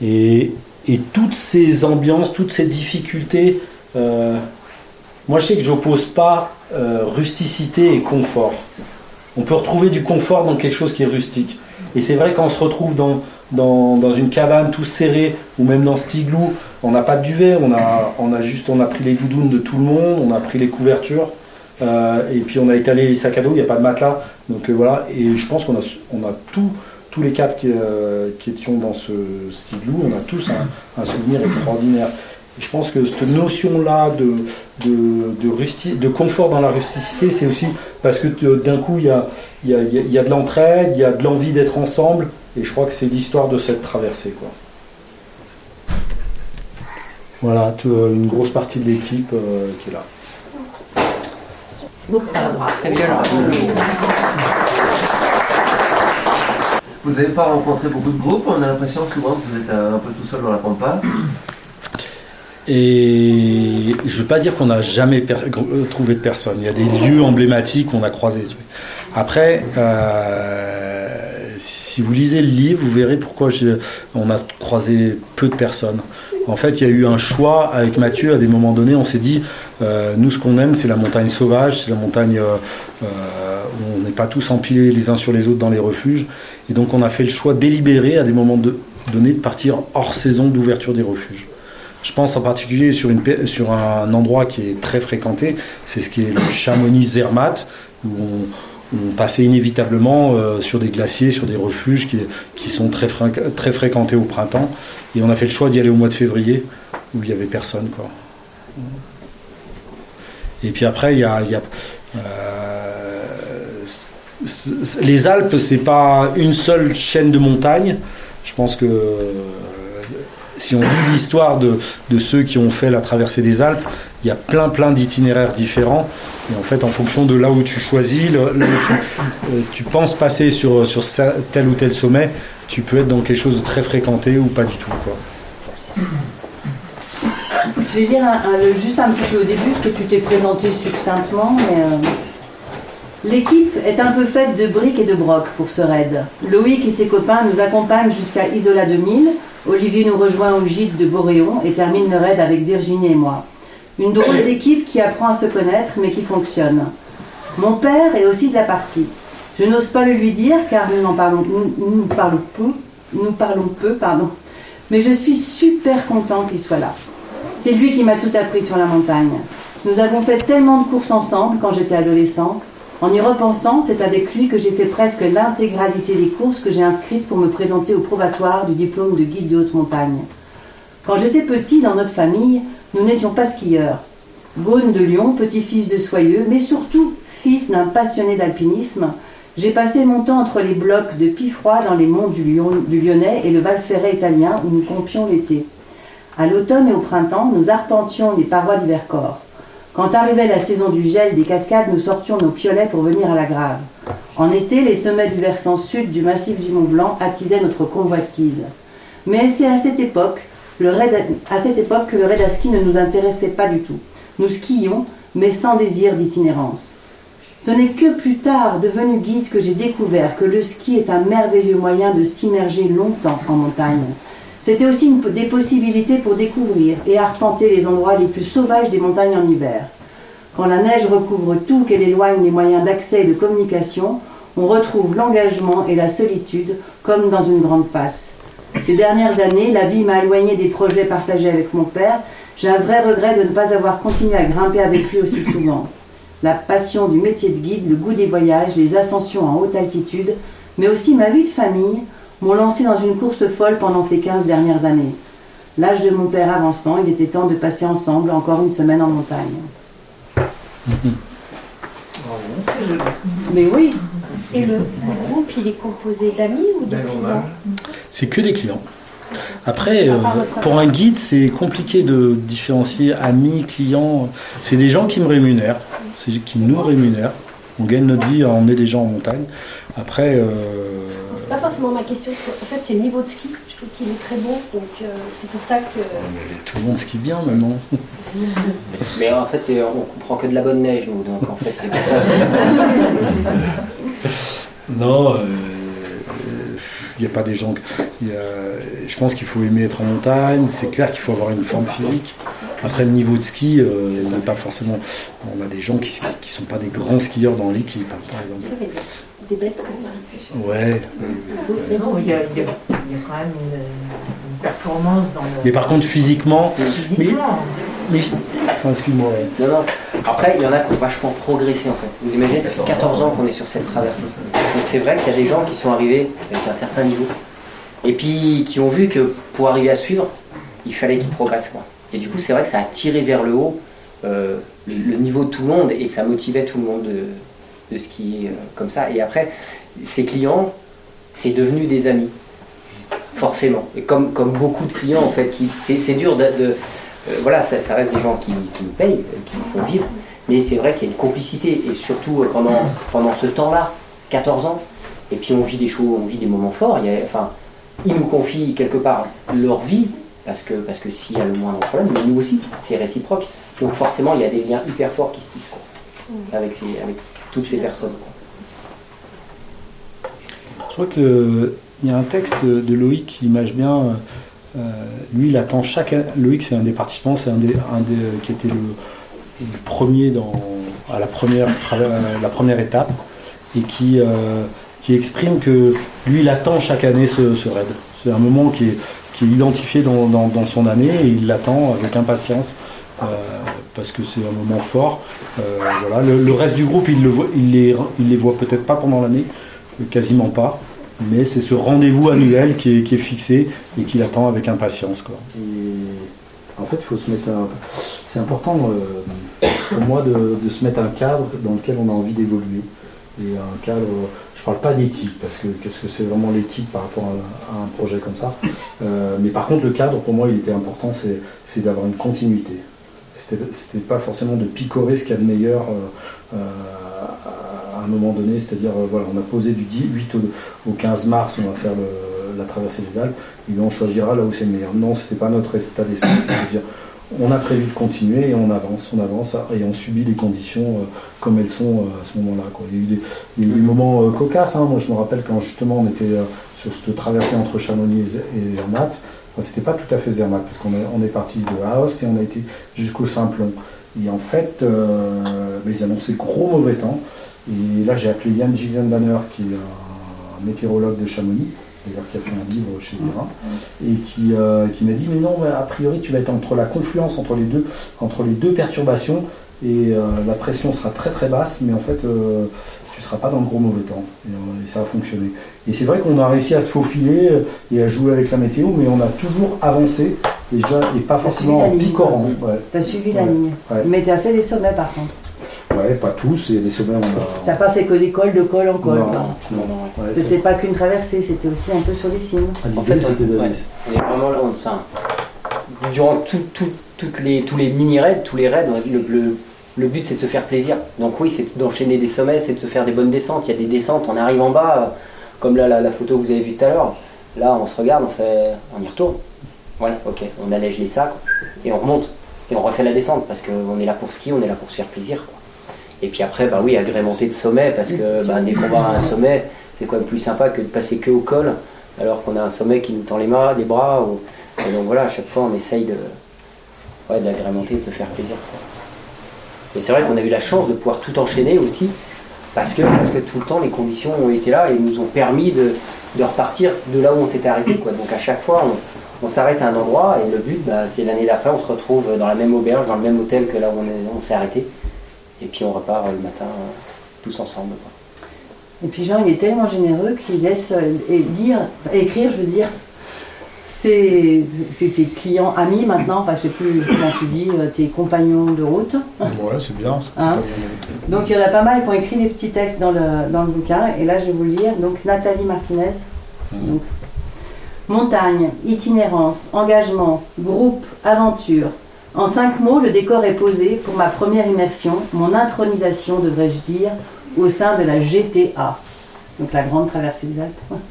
Et, toutes ces ambiances, toutes ces difficultés, euh, moi je sais que j'oppose pas euh, rusticité et confort. On peut retrouver du confort dans quelque chose qui est rustique. Et c'est vrai quand on se retrouve dans, dans, dans une cabane tout serré, ou même dans cet igloo, on n'a pas de duvet, on a, on a juste on a pris les doudounes de tout le monde, on a pris les couvertures, euh, et puis on a étalé les sacs à dos, il n'y a pas de matelas. Donc voilà, et je pense qu'on a, on a tout, tous les quatre qui, euh, étions dans ce cet igloo, on a tous un, souvenir extraordinaire. Je pense que cette notion-là de, de, confort dans la rusticité, c'est aussi parce que euh, d'un coup, il y a, de l'entraide, il y a de l'envie d'être ensemble, Et je crois que c'est l'histoire de cette traversée. Quoi. Voilà, euh, une grosse partie de l'équipe qui est là. Vous n'avez pas rencontré beaucoup de groupes, on a l'impression souvent que vous êtes un peu tout seul dans la pampa. Et je ne veux pas dire qu'on n'a jamais euh, trouvé de personne. Il y a des lieux emblématiques qu'on a croisés. Après, euh, si vous lisez le livre, vous verrez pourquoi on a croisé peu de personnes. En fait, il y a eu un choix avec Mathieu. À des moments donnés, on s'est dit, euh, nous, ce qu'on aime, c'est la montagne sauvage, c'est la montagne où on n'est pas tous empilés les uns sur les autres dans les refuges. Et donc, on a fait le choix délibéré à des moments donnés de partir hors saison d'ouverture des refuges. Je pense en particulier sur, une, sur un endroit qui est très fréquenté, c'est ce qui est le Chamonix-Zermatt, où on, passait inévitablement euh, sur des glaciers, sur des refuges qui, qui sont très, très fréquentés au printemps. Et on a fait le choix d'y aller au mois de février, où il n'y avait personne. Et puis après, il y a... euh, les Alpes, c'est pas une seule chaîne de montagnes. Je pense que si on lit l'histoire de, ceux qui ont fait la traversée des Alpes, il y a plein plein d'itinéraires différents. Et en fait, en fonction de là où tu choisis, là où tu, euh, tu penses passer sur, sur tel ou tel sommet, tu peux être dans quelque chose de très fréquenté ou pas du tout. Je vais le- juste un petit peu au début, parce que tu t'es présenté succinctement, mais euh, l'équipe est un peu faite de briques et de brocs pour ce raid. Loïc et ses copains nous accompagnent jusqu'à Isola 2000. Olivier nous rejoint au gîte de Boréon et termine le raid avec Virginie et moi. Une drôle d'équipe qui apprend à se connaître, mais qui fonctionne. Mon père est aussi de la partie. Je n'ose pas le lui dire car nous n'en parlons, nous parlons peu, nous parlons peu, pardon. Mais je suis super content qu'il soit là. C'est lui qui m'a tout appris sur la montagne. Nous avons fait tellement de courses ensemble quand j'étais adolescent. En y repensant, c'est avec lui que j'ai fait presque l'intégralité des courses que j'ai inscrites pour me présenter au probatoire du diplôme de guide de haute montagne. Quand j'étais petit dans notre famille, nous n'étions pas skieurs. Gaune de Lyon, petit-fils de Soyeux, mais surtout fils d'un passionné d'alpinisme, j'ai passé mon temps entre les blocs de Pifroy dans les monts du, Lyon- du Lyonnais et le Val Ferret italien où nous campions l'été. À l'automne et au printemps, nous arpentions les parois du Vercors. Quand arrivait la saison du gel des cascades, nous sortions nos piolets pour venir à la grave. En été, les sommets du versant sud du massif du Mont Blanc attisaient notre convoitise. Mais c'est à cette époque, que le raid à ski ne nous intéressait pas du tout. Nous skions, mais sans désir d'itinérance. Ce n'est que plus tard, devenu guide, que j'ai découvert que le ski est un merveilleux moyen de s'immerger longtemps en montagne. C'était aussi une, des possibilités pour découvrir et arpenter les endroits les plus sauvages des montagnes en hiver. Quand la neige recouvre tout, qu'elle éloigne les moyens d'accès et de communication, on retrouve l'engagement et la solitude comme dans une grande face. Ces dernières années, la vie m'a éloigné des projets partagés avec mon père. J'ai un vrai regret de ne pas avoir continué à grimper avec lui aussi souvent. La passion du métier de guide, le goût des voyages, les ascensions en haute altitude, mais aussi ma vie de famille, m'ont lancé dans une course folle pendant ces 15 dernières années. L'âge de mon père avançant, il était temps de passer ensemble encore une semaine en montagne. Mais oui, Et le groupe, il est composé d'amis ou de clients C'est que des clients. Après, euh, pour un guide, c'est compliqué de différencier amis, clients. C'est des gens qui me rémunèrent, c'est qui nous rémunèrent. On gagne notre vie à emmener des gens en montagne. Après, euh, C'est pas forcément ma question, parce qu'en fait, c'est le niveau de ski. Je trouve qu'il est très bon, donc euh, c'est pour ça que. tout le monde skie bien maintenant. Mais en fait, c'est- on comprend que de la bonne neige, nous, donc en fait, c'est pour ça. Non, euh, il n'y a pas des gens. que- il y a- je pense qu'il faut aimer être en montagne. C'est clair qu'il faut avoir une forme physique. Après, le niveau de ski, euh, il n'est pas forcément. On a des gens qui ne sont pas des grands skieurs dans l'équipe, hein, par exemple. Ouais. Non, il y, a, il y a- il y a quand même une, une performance dans le. Mais par contre, physiquement. Physiquement. Mais, enfin, excuse-moi. Non, non. Après, il y en a qui ont vachement progressé en fait. Vous imaginez, ça fait 14 ans qu'on est sur cette traversée. Donc c'est vrai qu'il y a des gens qui sont arrivés avec un certain niveau. Et puis qui ont vu que pour arriver à suivre, il fallait qu'ils progressent. Quoi. Et du coup, c'est vrai que ça a tiré vers le haut euh, le, le niveau de tout le monde et ça motivait tout le monde de, de skier euh, comme ça. Et après, ces clients, c'est devenu des amis. Forcément. Et comme, comme beaucoup de clients, en fait, qui, c'est, dur de. de- euh, voilà, ça, ça reste des gens qui, qui nous payent, euh, qui nous font vivre. Mais c'est vrai qu'il y a une complicité. Et surtout pendant, pendant ce temps-là, 14 ans, et puis on vit des choses, on vit des moments forts. Il y a, enfin, ils nous confient quelque part leur vie, parce que, parce que s'il y a le moindre problème, mais nous aussi, c'est réciproque. Donc forcément, il y a des liens hyper forts qui se tissent quoi, avec, ces, avec toutes ces personnes. Je crois que le- il y a un texte de, Loïc qui image bien. euh, euh, lui, il attend chaque. Loïc, c'est un des participants, c'est un des, euh, qui était le, le premier à la première la première étape et qui qui exprime que lui, il attend chaque année ce, ce raid. C'est un moment qui est qui est identifié dans, dans- dans son année et il l'attend avec impatience. Parce que c'est un moment fort. Euh, voilà. le, reste du groupe, il, le voit, il, les, voit peut-être pas pendant l'année, euh, quasiment pas, mais c'est ce rendez-vous annuel qui est, fixé et qu'il attend avec impatience. Quoi. Et en fait, il faut se mettre. C'est important euh, pour moi de, se mettre un cadre dans lequel on a envie d'évoluer. Et un cadre, je parle pas d'éthique, parce que qu'est-ce que c'est vraiment l'éthique par rapport à, un projet comme ça. Mais par contre, le cadre, pour moi, il était important, c'est d'avoir une continuité. C'était, pas forcément de picorer ce qu'il y a de meilleur euh, euh, à un moment donné, c'est-à-dire, euh, voilà, on a posé du 10 8 au, au 15 mars, on va faire la traversée des Alpes, et on choisira là où c'est le meilleur. Non, c'était pas notre état d'esprit, c'est-à-dire, on a prévu de continuer et on avance, on avance et on subit les conditions comme elles sont à ce moment-là. Il y a eu des, des moments cocasses. hein. Moi, je me rappelle quand justement on était sur cette traversée entre Chamonix et Zermatt. Enfin, c'était pas tout à fait Zermatt parce qu'on est, on est parti de Aoste et on a été jusqu'au Simplon. Et en fait, euh, ben, ils annonçaient gros mauvais temps. Et là, j'ai appelé Yann Gisenbanner, qui est un météorologue de Chamonix, d'ailleurs qui a fait un livre chez Guérin, et qui, euh, qui m'a dit mais non, mais a priori tu vas être entre la confluence entre les deux, entre les deux perturbations, et euh, la pression sera très très basse, mais en fait euh, tu ne seras pas dans le gros mauvais temps. Et, euh, et ça a fonctionné. Et c'est vrai qu'on a réussi à se faufiler euh, et à jouer avec la météo, mais on a toujours avancé, déjà, et pas forcément en picorant. Ouais. T'as suivi la Ouais. ligne. Ouais. Mais t'as fait des sommets par contre. Ouais, pas tous, il y a des sommets, on a. T'as pas fait que des cols de col en col. Non, non, non. Ouais, c'est- C'était pas qu'une traversée, c'était aussi un peu sur les cimes. Ah, En fait, c'était d'aller- ouais, on est vraiment là, enfin, durant tout- tout- toutes les, tous les mini-raids, tous les raids, le, le- le but c'est de se faire plaisir. Donc oui, c'est d'enchaîner des sommets, c'est de se faire des bonnes descentes. Il y a des descentes, on arrive en bas, euh, comme là la, photo que vous avez vue tout à l'heure. Là, on se regarde, on fait, on y retourne. Ouais, ok, on allège les sacs et on remonte et on refait la descente parce qu'on est là pour skier, on est là pour se faire plaisir. Et puis après, bah oui, agrémenter de sommets parce que bah, dès qu'on va à un sommet, c'est quand même plus sympa que de passer que au col alors qu'on a un sommet qui nous tend les mains, les bras. Et donc voilà, à chaque fois, on essaye d'agrémenter, de se faire plaisir. Et c'est vrai qu'on a eu la chance de pouvoir tout enchaîner aussi, parce que, parce que tout le temps, les conditions ont été là et nous ont permis de, de repartir de là où on s'était arrêté. Quoi. Donc à chaque fois, on, on s'arrête à un endroit et le but, bah, c'est l'année d'après, on se retrouve dans la même auberge, dans le même hôtel que là où on, est- on s'est arrêté. Et puis on repart le matin euh, tous ensemble. Et puis Jean, il est tellement généreux qu'il laisse euh, lire, écrire, je veux dire, c'est tes clients amis maintenant, enfin je sais plus comment tu dis, euh, tes compagnons de route. Ouais, c'est bien. Hein. Donc il y en a pas mal qui ont écrit des petits textes dans le, dans le bouquin, et là je vais vous le lire. Donc Nathalie Martinez. Donc, montagne, itinérance, engagement, groupe, aventure. En cinq mots, le décor est posé pour ma première immersion, mon intronisation, devrais-je dire, au sein de la GTA, donc la grande traversée des Alpes.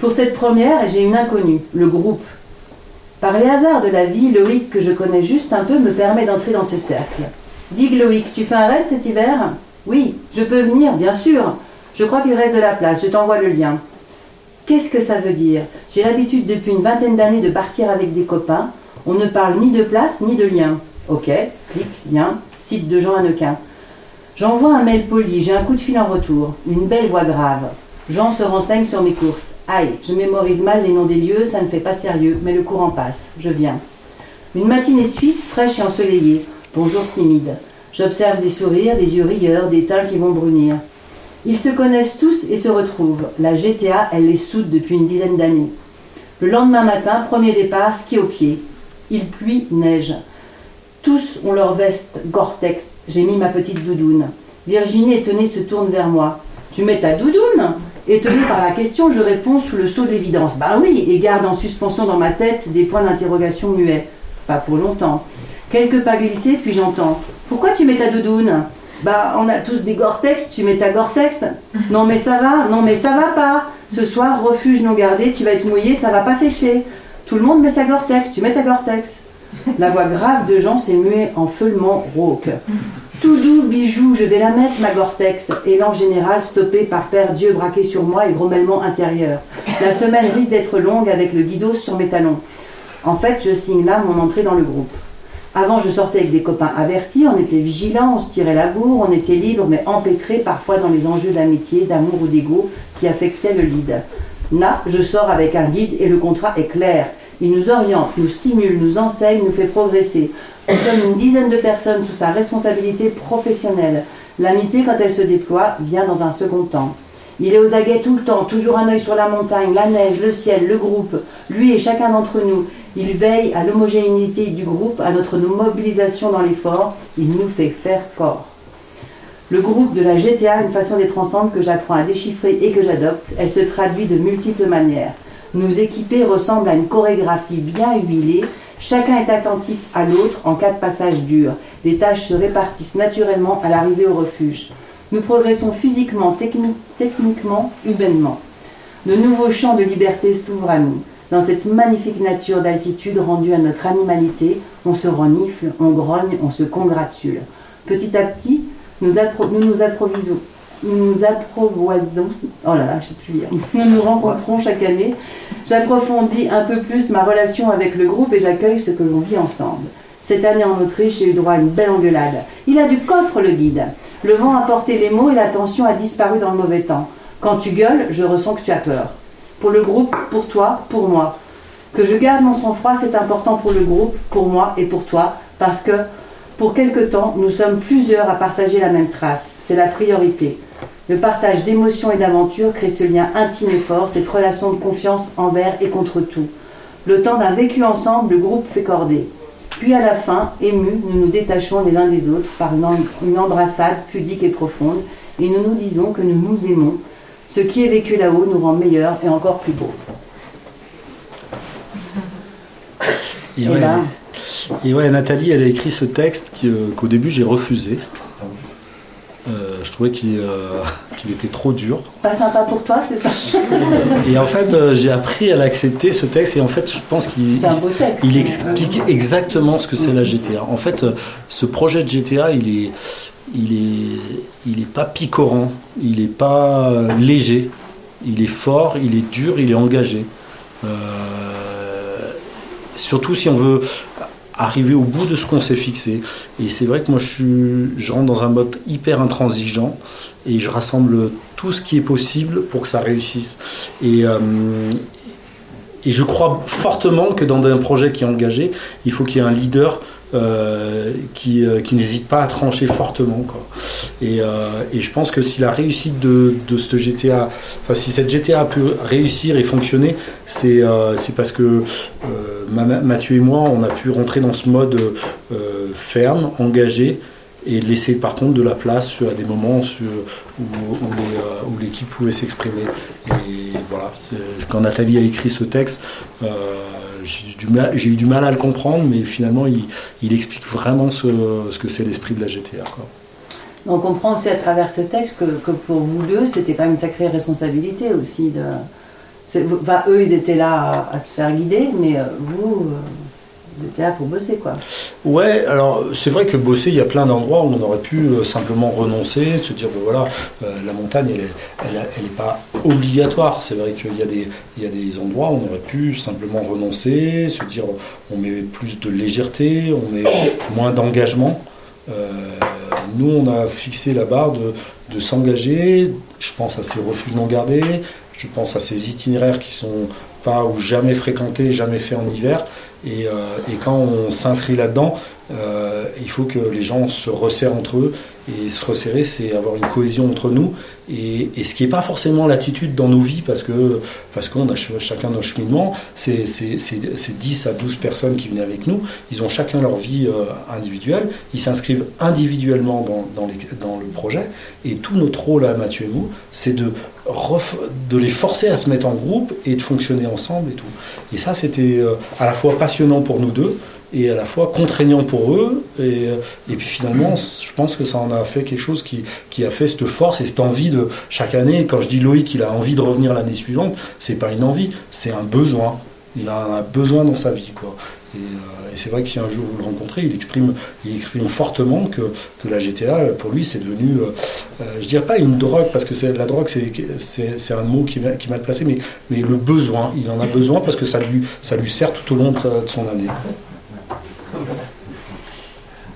Pour cette première, j'ai une inconnue, le groupe. Par les hasards de la vie, Loïc, que je connais juste un peu, me permet d'entrer dans ce cercle. Dis Loïc, tu fais un raid cet hiver? Oui, je peux venir, bien sûr. Je crois qu'il reste de la place, je t'envoie le lien. Qu'est-ce que ça veut dire? J'ai l'habitude depuis une vingtaine d'années de partir avec des copains. On ne parle ni de place ni de lien. Ok, clic, lien, site de Jean Hannequin. J'envoie un mail poli, j'ai un coup de fil en retour. Une belle voix grave. Jean se renseigne sur mes courses. Aïe, je mémorise mal les noms des lieux, ça ne fait pas sérieux, mais le courant passe. Je viens. Une matinée suisse, fraîche et ensoleillée. Bonjour timide. J'observe des sourires, des yeux rieurs, des teints qui vont brunir. Ils se connaissent tous et se retrouvent. La GTA, elle les soude depuis une dizaine d'années. Le lendemain matin, premier départ, ski au pied. Il pluie, neige. Tous ont leur veste Gore-Tex. J'ai mis ma petite doudoune. Virginie étonnée se tourne vers moi. Tu mets ta doudoune? Étonné par la question, je réponds sous le sceau de l'évidence. Bah oui, et garde en suspension dans ma tête des points d'interrogation muets. Pas pour longtemps. Quelques pas glissés, puis j'entends. Pourquoi tu mets ta doudoune? Bah, on a tous des Gore-Tex, tu mets ta Gore-Tex Non mais ça va, non mais ça va pas. Ce soir, refuge non gardé, tu vas être mouillé, ça va pas sécher. Tout le monde met sa Gore-Tex, tu mets ta Gore-Tex. La voix grave de Jean s'est muée en feulement rauque. Tout doux, bijou, je vais la mettre, ma Gore-Tex. Élan général stoppé par Père Dieu braqué sur moi et grommellement intérieur. La semaine risque d'être longue avec le guido sur mes talons. En fait, je signe là mon entrée dans le groupe. Avant, je sortais avec des copains avertis, on était vigilants, on se tirait la bourre, on était libre, mais empêtré parfois dans les enjeux d'amitié, d'amour ou d'ego qui affectaient le lead. Là, je sors avec un guide et le contrat est clair. Il nous oriente, nous stimule, nous enseigne, nous fait progresser. Nous sommes une dizaine de personnes sous sa responsabilité professionnelle. L'amitié, quand elle se déploie, vient dans un second temps. Il est aux aguets tout le temps, toujours un œil sur la montagne, la neige, le ciel, le groupe, lui et chacun d'entre nous. Il veille à l'homogénéité du groupe, à notre mobilisation dans l'effort. Il nous fait faire corps. Le groupe de la GTA, une façon d'être ensemble que j'apprends à déchiffrer et que j'adopte, elle se traduit de multiples manières. Nous équiper ressemble à une chorégraphie bien huilée. Chacun est attentif à l'autre en cas de passage dur. Les tâches se répartissent naturellement à l'arrivée au refuge. Nous progressons physiquement, techni- techniquement, humainement. De nouveaux champs de liberté s'ouvrent à nous. Dans cette magnifique nature d'altitude rendue à notre animalité, on se renifle, on grogne, on se congratule. Petit à petit, nous nous, nous. Nous nous approvoisons. Oh là là, je sais plus lire. Nous nous rencontrons chaque année. J'approfondis un peu plus ma relation avec le groupe et j'accueille ce que l'on vit ensemble. Cette année en Autriche, j'ai eu droit à une belle engueulade. Il a du coffre, le guide. Le vent a porté les mots et la tension a disparu dans le mauvais temps. Quand tu gueules, je ressens que tu as peur. Pour le groupe, pour toi, pour moi. Que je garde mon sang-froid, c'est important pour le groupe, pour moi et pour toi, parce que pour quelque temps, nous sommes plusieurs à partager la même trace. C'est la priorité. Le partage d'émotions et d'aventures crée ce lien intime et fort, cette relation de confiance envers et contre tout. Le temps d'un vécu ensemble, le groupe fait corder. Puis à la fin, émus, nous nous détachons les uns des autres par une, em- une embrassade pudique et profonde, et nous nous disons que nous nous aimons. Ce qui est vécu là-haut nous rend meilleurs et encore plus beaux. Et ouais, ben. et ouais, Nathalie, elle a écrit ce texte qu'au début j'ai refusé. Euh, je trouvais qu'il, euh, qu'il était trop dur. Pas sympa pour toi, c'est ça Et en fait, euh, j'ai appris à l'accepter ce texte. Et en fait, je pense qu'il il explique exactement ce que c'est la GTA. En fait, ce projet de GTA, il est, il est, il est pas picorant, il est pas léger, il est fort, il est dur, il est engagé. Euh, surtout si on veut arriver au bout de ce qu'on s'est fixé. Et c'est vrai que moi, je, suis, je rentre dans un mode hyper intransigeant et je rassemble tout ce qui est possible pour que ça réussisse. Et, euh, et je crois fortement que dans un projet qui est engagé, il faut qu'il y ait un leader euh, qui, euh, n'hésite pas à trancher fortement. Euh, et je pense que si la réussite de, de cette GTA, enfin si cette GTA a pu réussir et fonctionner, c'est parce que Ma- Mathieu et moi, on a pu rentrer dans ce mode ferme, engagé, et laisser par contre de la place à des moments où, l'équipe pouvait s'exprimer. Et voilà, quand Nathalie a écrit ce texte, j'ai eu, du mal- à le comprendre, mais finalement, il, explique vraiment ce, que c'est l'esprit de la GTA. On comprend aussi à travers ce texte que, pour vous deux, c'était pas une sacrée responsabilité aussi. Eux, ils étaient là à, à se faire guider, mais euh, vous, euh, étiez là pour bosser, quoi. Ouais, alors c'est vrai que bosser, il y a plein d'endroits où on aurait pu euh, simplement renoncer, se dire, ben voilà, euh, la montagne, elle est, elle, a- elle est pas obligatoire. C'est vrai qu'il y, a des- il y a des endroits où on aurait pu simplement renoncer, se dire, on met plus de légèreté, on met moins d'engagement. Euh, nous, on a fixé la barre de, de s'engager. Je pense à ces refuges non gardés, je pense à ces itinéraires qui sont pas ou jamais fréquentés, jamais faits en hiver. Et, euh, et quand on s'inscrit là-dedans, euh, il faut que les gens se resserrent entre eux. Et se resserrer, c'est avoir une cohésion entre nous. Et, ce qui n'est pas forcément l'attitude dans nos vies, parce que parce qu'on a ch- chacun nos cheminements. C'est c'est- c'est- c'est 10 à 12 personnes qui venaient avec nous. Ils ont chacun leur vie euh, individuelle. Ils s'inscrivent individuellement dans, dans, le projet. Et tout notre rôle à Mathieu et vous, c'est de de les forcer à se mettre en groupe et de fonctionner ensemble et tout. Et ça, c'était euh, à la fois passionnant pour nous deux et à la fois contraignant pour eux. Et, euh, et puis finalement, je pense que ça en a fait quelque chose qui, qui a fait cette force et cette envie de chaque année. Quand je dis Loïc, il a envie de revenir l'année suivante, c'est pas une envie, c'est un besoin. Il a un besoin dans sa vie, quoi. Et, euh, et c'est vrai que si un jour vous le rencontrez, il exprime, il exprime fortement que, que la GTA, pour lui, c'est devenu, euh, euh, je dirais pas une drogue, parce que la drogue, c'est, un mot qui, m'a- qui m'a placé, mais, mais le besoin. Il en a besoin parce que ça lui, ça lui sert tout au long de, son année.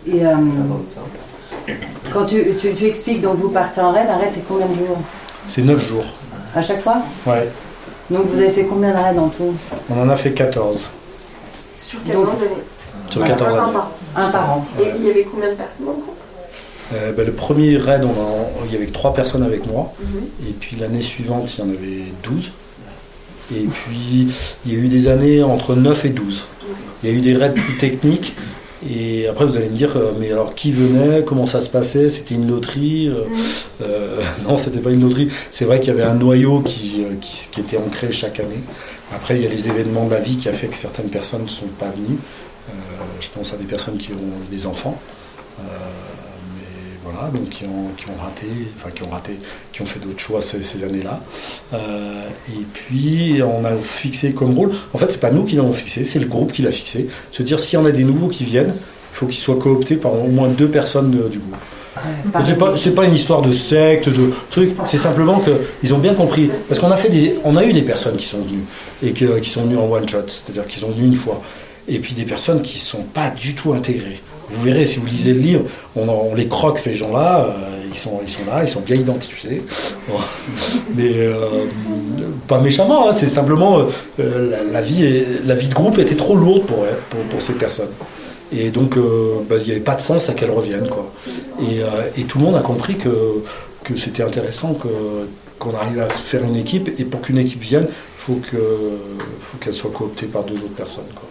Et euh, quand tu, tu, tu expliques, donc vous partez en raid, un raid c'est combien de jours? C'est 9 jours. À chaque fois? Ouais. Donc vous avez fait combien de raids en tout? On en a fait 14 Sur 14 années. sur 14 Un années. par. Un par an. Et il y avait combien de personnes en groupe? Euh, ben, le premier raid, on il y avait que 3 personnes avec moi. Mhm. Et puis l'année suivante, il y en avait 12. Et puis, il y a eu des années entre 9 et 12. Il y a eu des raids plus techniques. Et après, vous allez me dire, euh, mais alors qui venait? Comment ça se passait? C'était une loterie? Euh, euh, Non, c'était pas une loterie. C'est vrai qu'il y avait un noyau qui, qui, qui était ancré chaque année. Après, il y a les événements de la vie qui a fait que certaines personnes ne sont pas venues. Euh, je pense à des personnes qui ont des enfants. Euh, mais voilà, donc qui ont, raté, enfin qui ont raté, qui ont fait d'autres choix ces, années-là. Euh, et puis on a fixé comme rôle, en fait c'est pas nous qui l'avons fixé, c'est le groupe qui l'a fixé. Se dire s'il y en a des nouveaux qui viennent, il faut qu'ils soient cooptés par au moins deux personnes du groupe. C'est pas, pas une histoire de secte, de truc. C'est simplement que ils ont bien compris. Parce qu'on a fait des, on a eu des personnes qui sont venues et que- qui sont venues en one shot, c'est-à-dire qu'ils sont venus une fois. Et puis des personnes qui sont pas du tout intégrées. Vous verrez si vous lisez le livre, on, les croque ces gens-là. euh, ils sont, ils sont là, ils sont bien identifiés. Mais euh, pas méchamment. hein, c'est simplement euh, euh, la, vie, la vie de groupe était trop lourde pour, pour, pour ces personnes. Et donc, euh, bah, il n'y avait pas de sens à qu'elles reviennent. Quoi. Et, euh, et tout le monde a compris que, que c'était intéressant que, qu'on arrive à faire une équipe. Et pour qu'une équipe vienne, il faut, que, faut qu'elle soit cooptée par deux autres personnes. Quoi.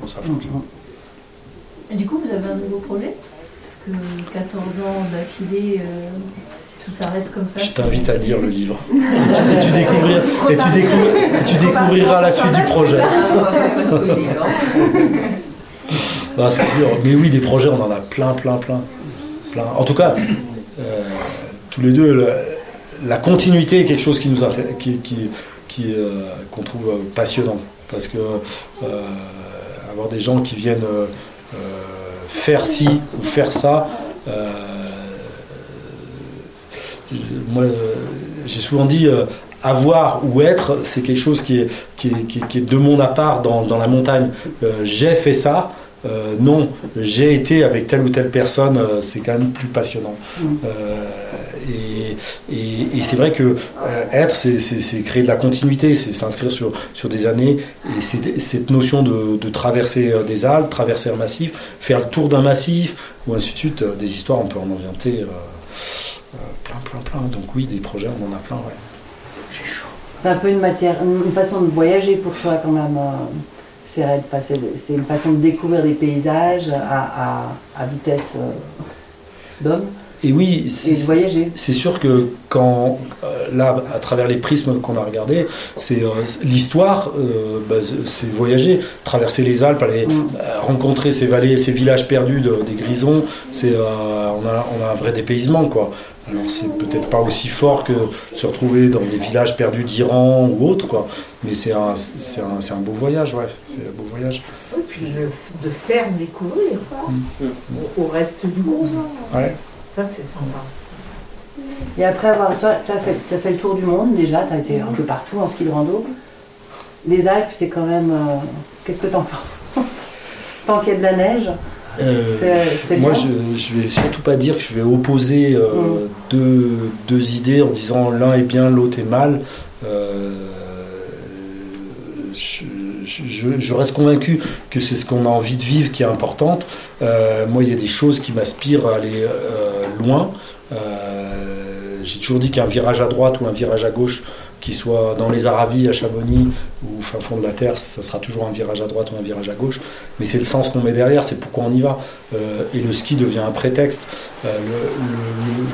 Bon, ça fonctionne. Et du coup, vous avez un nouveau projet? Parce que 14 ans d'affilée euh, qui s'arrête comme ça. Je t'invite à lire le livre. et, tu, et tu découvriras, et tu découvriras- et tu découvriras la suite du projet. Ah. Ah, dur. Mais oui, des projets, on en a plein, plein, plein. plein. En tout cas, euh, tous les deux, la, continuité est quelque chose qui nous qui, qui, euh, qu'on trouve passionnant. Parce que euh, avoir des gens qui viennent faire ci ou faire ça, moi, j'ai souvent dit avoir ou être, c'est quelque chose qui est, qui est, qui est- qui est de mon appart dans, dans la montagne. Euh, j'ai fait ça. Euh, non, j'ai été avec telle ou telle personne, euh, c'est quand même plus passionnant. Euh, et et- et c'est vrai que être, c'est- créer de la continuité, c'est s'inscrire sur, sur des années. Et c'est cette notion de, de traverser des Alpes, traverser un massif, faire le tour d'un massif, ou ainsi de suite, des histoires, on peut en inventer plein, plein, plein. Donc oui, des projets, on en a plein, ouais. C'est un peu une matière, une façon de voyager pour toi quand même. euh, C'est c'est une façon de découvrir des paysages à, à- à vitesse euh, d'homme Et oui, c'est- sûr que quand euh, là, à travers les prismes qu'on a regardés, c'est euh, l'histoire, euh, bah, c'est voyager, traverser les Alpes, aller Mm. euh, rencontrer ces vallées, ces villages perdus de- des Grisons. C'est on a on a un vrai dépaysement quoi. Alors c'est peut-être pas aussi fort que se retrouver dans des villages perdus d'Iran ou autre quoi, mais c'est un c'est un, c'est un beau voyage ouais, c'est un beau voyage. Oui, puis le- de faire découvrir quoi, au, au reste du groupe. Ouais. Ça, c'est sympa. Et après avoir, toi, tu as fait, t'as fait le tour du monde déjà, tu as été un peu partout en ski de rando. Les Alpes, c'est quand même. euh, Qu'est-ce que t'en penses? Tant qu'il y a de la neige, Moi, bien. je, je vais surtout pas dire que je vais opposer euh, Mm. deux, deux idées en disant l'un est bien, l'autre est mal. Euh, je, je- je reste convaincu que c'est ce qu'on a envie de vivre qui est importante. Euh, moi, il y a des choses qui m'aspirent à aller euh, loin. Euh, J'ai toujours dit qu'un virage à droite ou un virage à gauche qu'il soit dans les Aravis, à Chamonix ou au fin fond de la Terre, ça sera toujours un virage à droite ou un virage à gauche. Mais c'est le sens qu'on met derrière, c'est pourquoi on y va. Euh, et le ski devient un prétexte. Euh,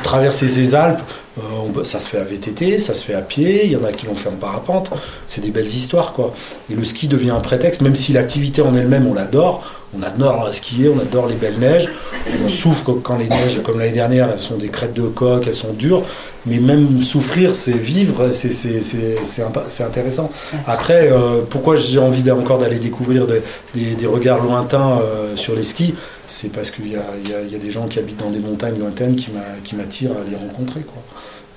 traverser ces Alpes, euh, ça se fait à VTT, ça se fait à pied, il y en a qui l'ont fait en parapente. C'est des belles histoires, quoi. Et le ski devient un prétexte, même si l'activité en elle-même, on l'adore. On adore skier, on adore les belles neiges. On souffre quand- les neiges, comme l'année dernière, elles sont des crêtes de coq, elles sont dures. Mais même souffrir, c'est vivre, c'est- intéressant. Après, euh, pourquoi j'ai envie encore d'aller découvrir des, regards lointains euh, sur les skis? C'est parce qu'il y a, des gens qui habitent dans des montagnes lointaines qui m'a- qui m'attirent à les rencontrer.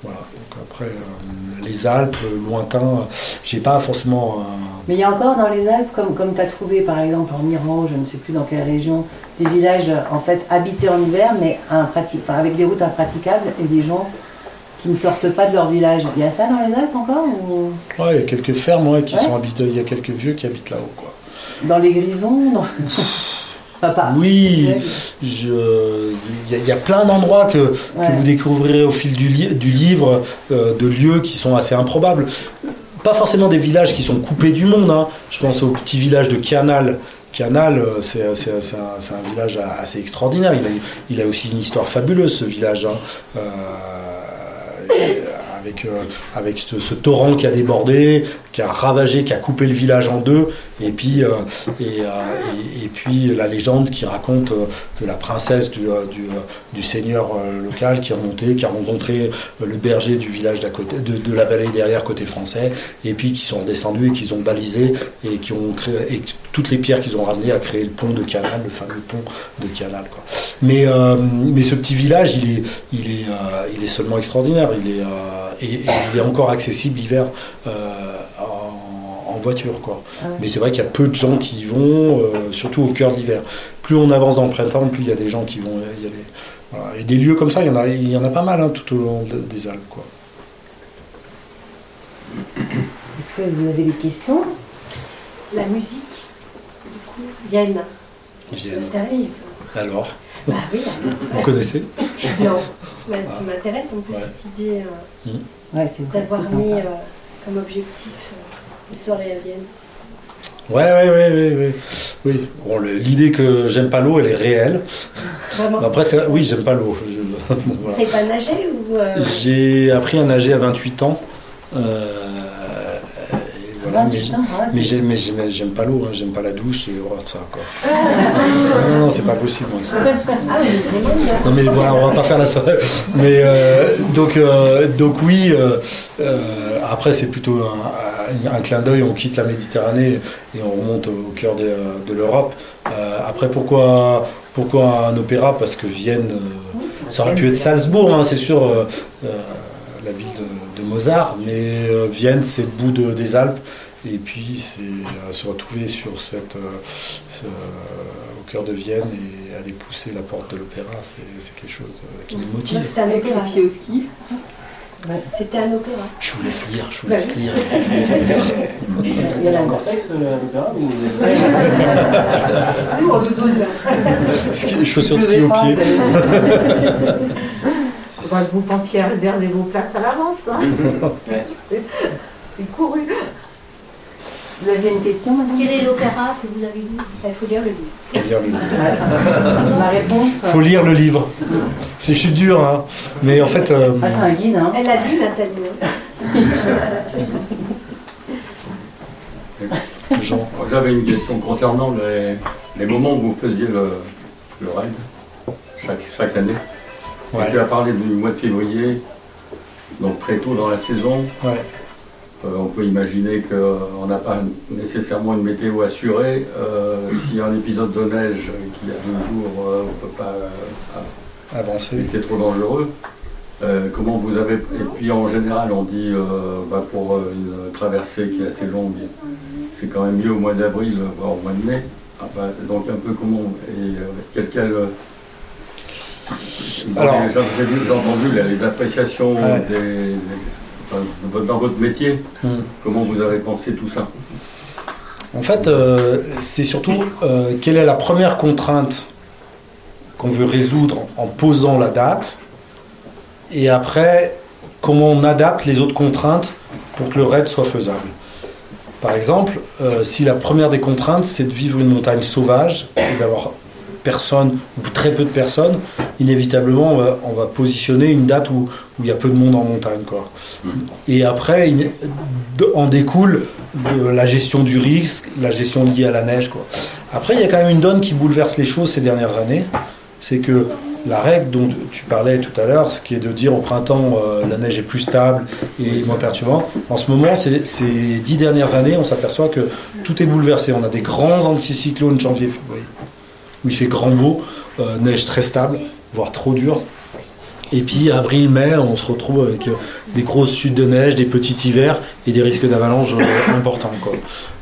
Voilà. Donc après, euh, les Alpes, euh, lointains, j'ai pas forcément un, Mais il y a encore dans les Alpes, comme, comme tu as trouvé par exemple en Iran, je ne sais plus dans quelle région, des villages en fait habités en hiver, mais imprati- enfin, avec des routes impraticables et des gens qui ne sortent pas de leur village. Il y a ça dans les Alpes encore ou? Il y a quelques fermes ouais, qui Ouais. sont habitées, il y a quelques vieux qui habitent là-haut. Quoi. dans les Grisons dans- Oui, il y, a- il y a plein d'endroits que, vous découvrirez au fil du, li- du livre, euh, de lieux qui sont assez improbables. Pas forcément des villages qui sont coupés du monde. hein. Je pense au petit village de Canal. Canal, euh, c'est un, village assez extraordinaire. Il a, il a aussi une histoire fabuleuse, ce village. hein. Euh, avec, euh, ce, torrent qui a débordé, qui a ravagé, qui a coupé le village en deux, et puis, euh, euh, la légende qui raconte que la princesse du, seigneur local qui est remonté, qui a rencontré le berger du village de, la vallée derrière côté français, et puis qui sont redescendus et qu'ils ont balisé et qui ont créé toutes les pierres qu'ils ont ramenées à créer le pont de Canal, le fameux pont de Canal. Quoi. Mais, euh, mais ce petit village, il est, il est, euh, il est seulement extraordinaire. Il est, euh, et, et il est encore accessible l'hiver en, en voiture. Quoi. Ah ouais. Mais c'est vrai qu'il y a peu de gens qui y vont, surtout au cœur de l'hiver. Plus on avance dans le printemps, plus il y a des gens qui vont. Il y a des, voilà. Et des lieux comme ça, il y en a, il y en a pas mal hein, tout au long de- des Alpes. Quoi. Est-ce que vous avez des questions? La musique, Vienne. Vienne. Ça m'intéresse. Alors, Bah oui, vous connaissez non. Bah, Ah. Ça m'intéresse en plus Ouais. cette idée euh, Ouais, vrai, d'avoir mis euh, comme objectif euh, une soirée à Vienne. Ouais, ouais, ouais, ouais, ouais. Oui. Bon, l'idée que j'aime pas l'eau, elle est réelle. Vraiment. Après, c'est- oui, j'aime pas l'eau. Vous savez pas nager ou euh, J'ai appris à nager à 28 ans. Euh, voilà, 28 mais ouais, j'aime pas l'eau, hein, j'aime pas la douche et de ça. Quoi. non, non, c'est pas possible. moi, ça. Ah. Non mais voilà, on va pas faire la soirée. Mais euh, donc, euh, donc oui. euh, après, c'est plutôt un, un- un clin d'œil. On quitte la Méditerranée et on remonte au cœur de, de l'Europe. Après, pourquoi, pourquoi un opéra? Parce que Vienne, ça aurait pu être Salzbourg, hein, c'est sûr, la ville de, de Mozart. Mais euh, Vienne, c'est le bout de- des Alpes. Et puis, c'est euh, se retrouver sur cette, euh, ce- au cœur de Vienne et aller pousser la porte de l'opéra, c'est c'est quelque chose euh, qui nous motive. C'était un opéra. pied au ski. C'était un opéra. Je vous laisse lire, je vous Bah laisse oui. lire. je vous laisse lire. Il y a un cortex euh, à l'opéra ou... Pour le double. Ski- Chaussures de ski vais au pas, pied. vous pensiez à réserver vos places à l'avance. hein. C'est- C'est couru. Vous aviez une question, madame Quel est l'opéra que vous avez vu Il faut lire le livre. Faut lire le livre. Ma réponse. Faut lire le livre. C'est je suis dur, hein. Mais en fait, euh, Ah, c'est un guide, hein. Elle a dit, Nathalie. Jean. Moi, J'avais une question concernant les, les moments où vous faisiez le, le raid, chaque, chaque année. Ouais. Et tu as parlé du mois de février, donc très tôt dans la saison. Ouais. Euh, on peut imaginer qu'on n'a pas nécessairement une météo assurée. Euh, S'il y a un épisode de neige qui a deux jours, euh, on ne peut pas Avancer. c'est trop dangereux. Euh, comment vous avez. Et puis en général, on dit euh, bah, pour une traversée qui est assez longue, c'est quand même mieux au mois d'avril, voire au mois de mai. Donc un peu comment. Et euh, quel. quel dans Alors- les- j'ai entendu là, les appréciations Ouais. des, des- enfin, dans votre métier. Hmm. Comment vous avez pensé tout ça? En fait, euh, c'est surtout euh, quelle est la première contrainte qu'on veut résoudre en posant la date, et après comment on adapte les autres contraintes pour que le raid soit faisable. Par exemple, euh, si la première des contraintes, c'est de vivre une montagne sauvage et d'avoir personne ou très peu de personnes, inévitablement, on va, on va positionner une date où, où il y a peu de monde en montagne. Quoi. Et après, il- en découle de la gestion du risque, la gestion liée à la neige. Quoi. Après, il y a quand même une donne qui bouleverse les choses ces dernières années. C'est que la règle dont tu parlais tout à l'heure, ce qui est de dire au printemps euh, la neige est plus stable et moins perturbante, en ce moment, ces, ces dix dernières années, on s'aperçoit que tout est bouleversé. On a des grands anticyclones janvier-février où il fait grand beau, euh, neige très stable, voire trop dure. Et puis avril-mai, on se retrouve avec euh, des grosses chutes de neige, des petits hivers et des risques d'avalanche euh, importants.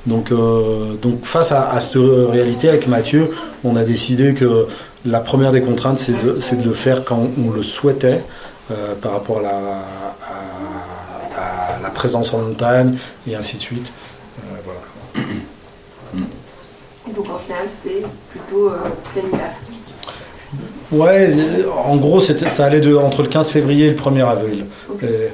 Donc, euh, donc face à, cette réalité avec Mathieu, on a décidé que la première des contraintes, c'est de, le faire quand on le souhaitait par rapport à la, présence en montagne et ainsi de suite. Euh, donc en final, c'était plutôt plein hiver. Ouais, en gros, ça allait de, entre le 15 février et le 1er avril. Euh,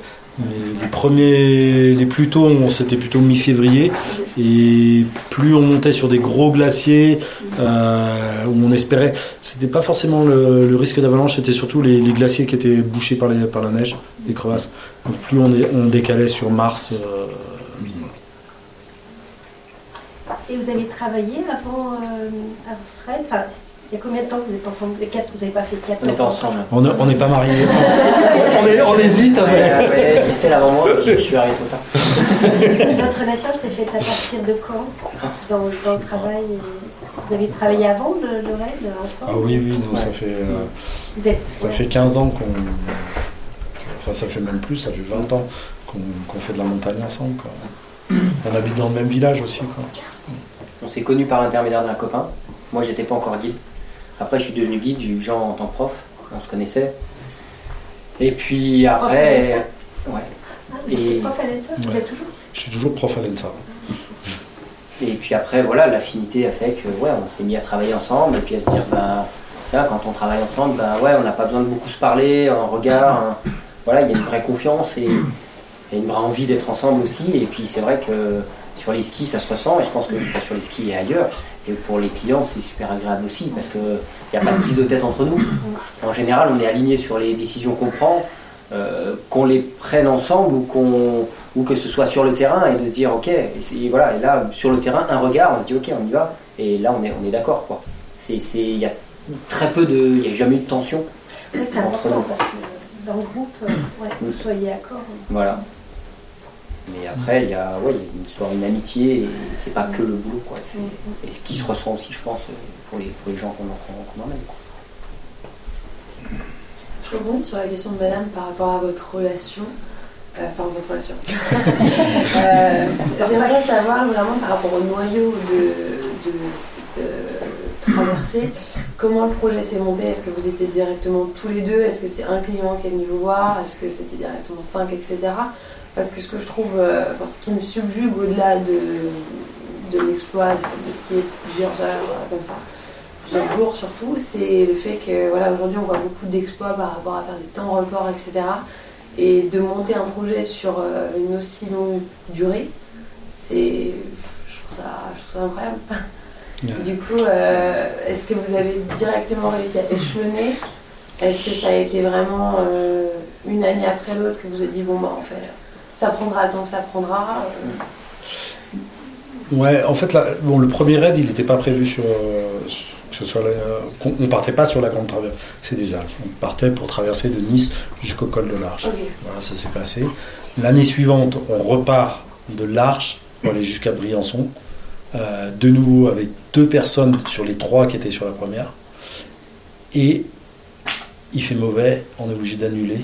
les premiers, les plus tôt, c'était plutôt mi-février. Et plus on montait sur des gros glaciers, euh, où on espérait, c'était pas forcément le, le risque d'avalanche, c'était surtout les, les glaciers qui étaient bouchés par, les, par la neige, les crevasses. Donc plus on, est- on décalait sur mars. euh, Et vous avez travaillé avant, euh, avant ce raid Enfin, il y a combien de temps que vous êtes ensemble Les quatre, vous n'avez pas fait 4 On est ensemble. on ne- on n'est pas mariés. on, est- on hésite. hein, mais- Ouais, ouais, c'était avant moi, je je suis arrivé trop tard. Votre relation s'est faite à partir de quand dans, dans le travail euh, Vous avez travaillé avant le, le raid ensemble Ah oui, oui, non, ça fait. euh, Vous êtes, Ça ouais. fait 15 ans qu'on. Enfin, ça fait même plus, ça fait 20 ans qu'on fait de la montagne ensemble. Quoi. On habite dans le même village aussi. Quoi. On s'est connus par l'intermédiaire d'un copain. Moi, j'étais pas encore guide. Après, je suis devenu guide, j'ai eu Jean en tant que prof. On se connaissait. Et puis après. Ouais. Ah, vous Et- prof à l'ENSA Vous Ouais. êtes toujours Je suis toujours prof à l'ENSA. Et puis après, voilà, l'affinité a fait que, ouais, on s'est mis à travailler ensemble et puis à se dire, ben, tiens, quand on travaille ensemble, ben, ouais, on n'a pas besoin de beaucoup se parler, un regard, un- voilà, il y a une vraie confiance et, et une vraie envie d'être ensemble aussi. Et puis c'est vrai que sur les skis, ça se ressent et je pense que sur les skis et ailleurs. Et pour les clients, c'est super agréable aussi parce qu'il n'y a pas de prise de tête entre nous. En général, on est aligné sur les décisions qu'on prend, euh, qu'on les prenne ensemble ou qu'on ou que ce soit sur le terrain et de se dire ok et, voilà et là sur le terrain un regard on se dit ok on y va. Et là on est on est d'accord quoi. C'est il y a très peu de il n'y a jamais eu de tension Ouais, C'est entre important nous. parce que dans le groupe, euh, ouais, vous soyez d'accord. voilà mais après il y a ouais une histoire une amitié et c'est pas que le boulot quoi C'est- et ce qui se ressent aussi je pense pour les pour les gens qu'on en- qu'on emmène quoi. Je rebondis sur la question de madame par rapport à votre relation. Euh, Enfin, votre relation. Euh, J'aimerais savoir vraiment par rapport au noyau de, de cette euh, traversée, comment le projet s'est monté? Est-ce que vous étiez directement tous les deux? Est-ce que c'est un client qui est venu vous voir? Est-ce que c'était directement cinq, etc. Parce que ce que je trouve, euh, enfin, ce qui me subjugue au-delà de, de l'exploit, de ce qui est plusieurs heures euh, comme ça, plusieurs jours surtout, c'est le fait que voilà, aujourd'hui on voit beaucoup d'exploits par rapport à faire des temps records, etc. Et de monter un projet sur euh, une aussi longue durée, c'est, je trouve ça, je trouve ça incroyable. Du coup, euh, est-ce que vous avez directement réussi à échelonner? Est-ce que ça a été vraiment euh, une année après l'autre que vous avez dit bon bah en fait ça prendra le temps que ça prendra euh, Ouais, en fait, là, bon, le premier raid, il n'était pas prévu sur. euh, que ce soit la- qu'on- on partait pas sur la grande traversée des Alpes. On partait pour traverser de Nice jusqu'au col de l'Arche. Voilà, ça s'est passé. L'année suivante, on repart de l'Arche pour aller jusqu'à Briançon. Euh, de nouveau avec deux personnes sur les trois qui étaient sur la première. Et il fait mauvais, on est obligé d'annuler.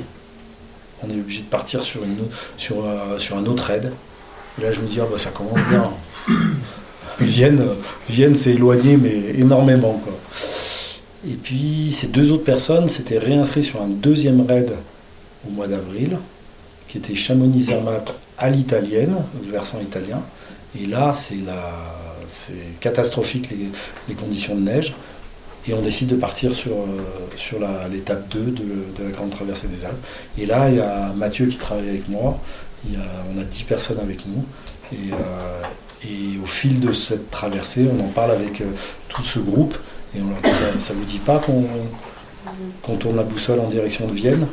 On est obligé de partir sur, euh, un autre raid. Et là, je me dis, ah bah, ça commence bien. Vienne, Vienne s'est éloignée, mais énormément. Quoi. Et puis, ces deux autres personnes s'étaient réinscrites sur un deuxième raid au mois d'avril, qui était Chamonix-Zermatt à l'italienne, versant italien. Et là, c'est catastrophique les conditions de neige. Et on décide de partir sur, euh, sur l'étape 2 de, de la grande traversée des Alpes. Et là, il y a Mathieu qui travaille avec moi. On a 10 personnes avec nous. Et, euh, et au fil de cette traversée, on en parle avec euh, tout ce groupe. Et on leur dit, ça, ça vous dit pas qu'on tourne la boussole en direction de Vienne?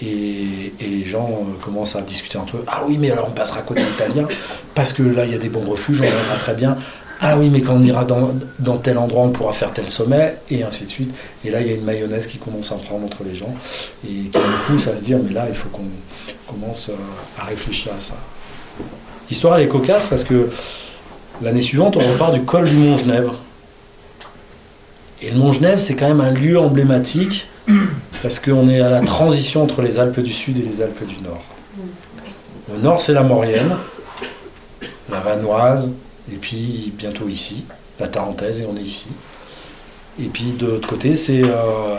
Et, les gens commencent à discuter entre eux. Ah oui, mais alors on passera côté italien, parce que là il y a des bons refuges, on verra très bien. Ah oui, mais quand on ira dans, tel endroit, on pourra faire tel sommet, et ainsi de suite. Et là, il y a une mayonnaise qui commence à prendre entre les gens, et qui nous pousse à se dire, mais là, il faut qu'on commence euh, à réfléchir à ça. L'histoire, elle est cocasse, parce que l'année suivante, on repart du col du Mont-Genèvre. Et le Mont-Genèvre, c'est quand même un lieu emblématique, parce qu'on est à la transition entre les Alpes du Sud et les Alpes du Nord. Le Nord, c'est la Maurienne, la Vanoise, et puis bientôt ici, la Tarentaise, et on est ici. Et puis de l'autre côté, c'est euh,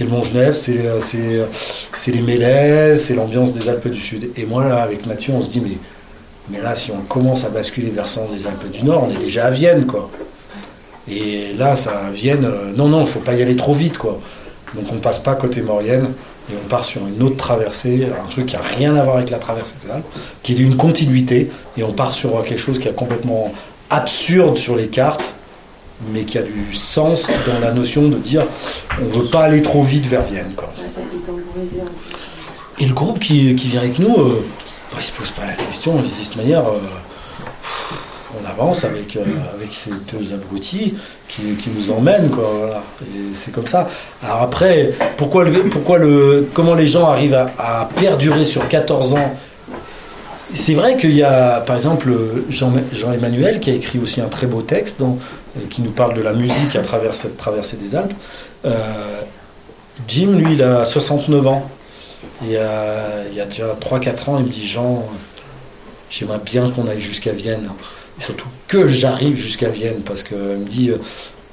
le Mont-Genèvre, c'est euh, euh, c'est les Mélèzes, c'est l'ambiance des Alpes du Sud. Et moi, là, avec Mathieu, on se dit, mais, mais là, si on commence à basculer versant des Alpes du Nord, on est déjà à Vienne, quoi. Et là, ça, Vienne, non, non, il faut pas y aller trop vite, quoi. Donc on passe pas côté Maurienne, et on part sur une autre traversée, un truc qui a rien à voir avec la traversée Alpes, qui est une continuité, et on part sur quelque chose qui est complètement absurde sur les cartes, mais qui a du sens dans la notion de dire on veut pas aller trop vite vers Vienne. Quoi. Et le groupe qui, qui vient avec nous, euh, bah, il se pose pas la question, se dit de toute manière, euh, on avance avec, euh, avec ces deux abrutis qui, nous emmènent, quoi, c'est comme ça. Alors après, pourquoi le, pourquoi le, comment les gens arrivent à, perdurer sur 14 ans? C'est vrai qu'il y a, par exemple, Jean- Jean-Emmanuel qui a écrit aussi un très beau texte dans- qui nous parle de la musique à travers cette traversée des Alpes. Euh, Jim, lui, il a 69 ans. Euh, il y a déjà 3-4 ans, il me dit Jean, j'aimerais bien qu'on aille jusqu'à Vienne. Et surtout que j'arrive jusqu'à Vienne, parce qu'il me dit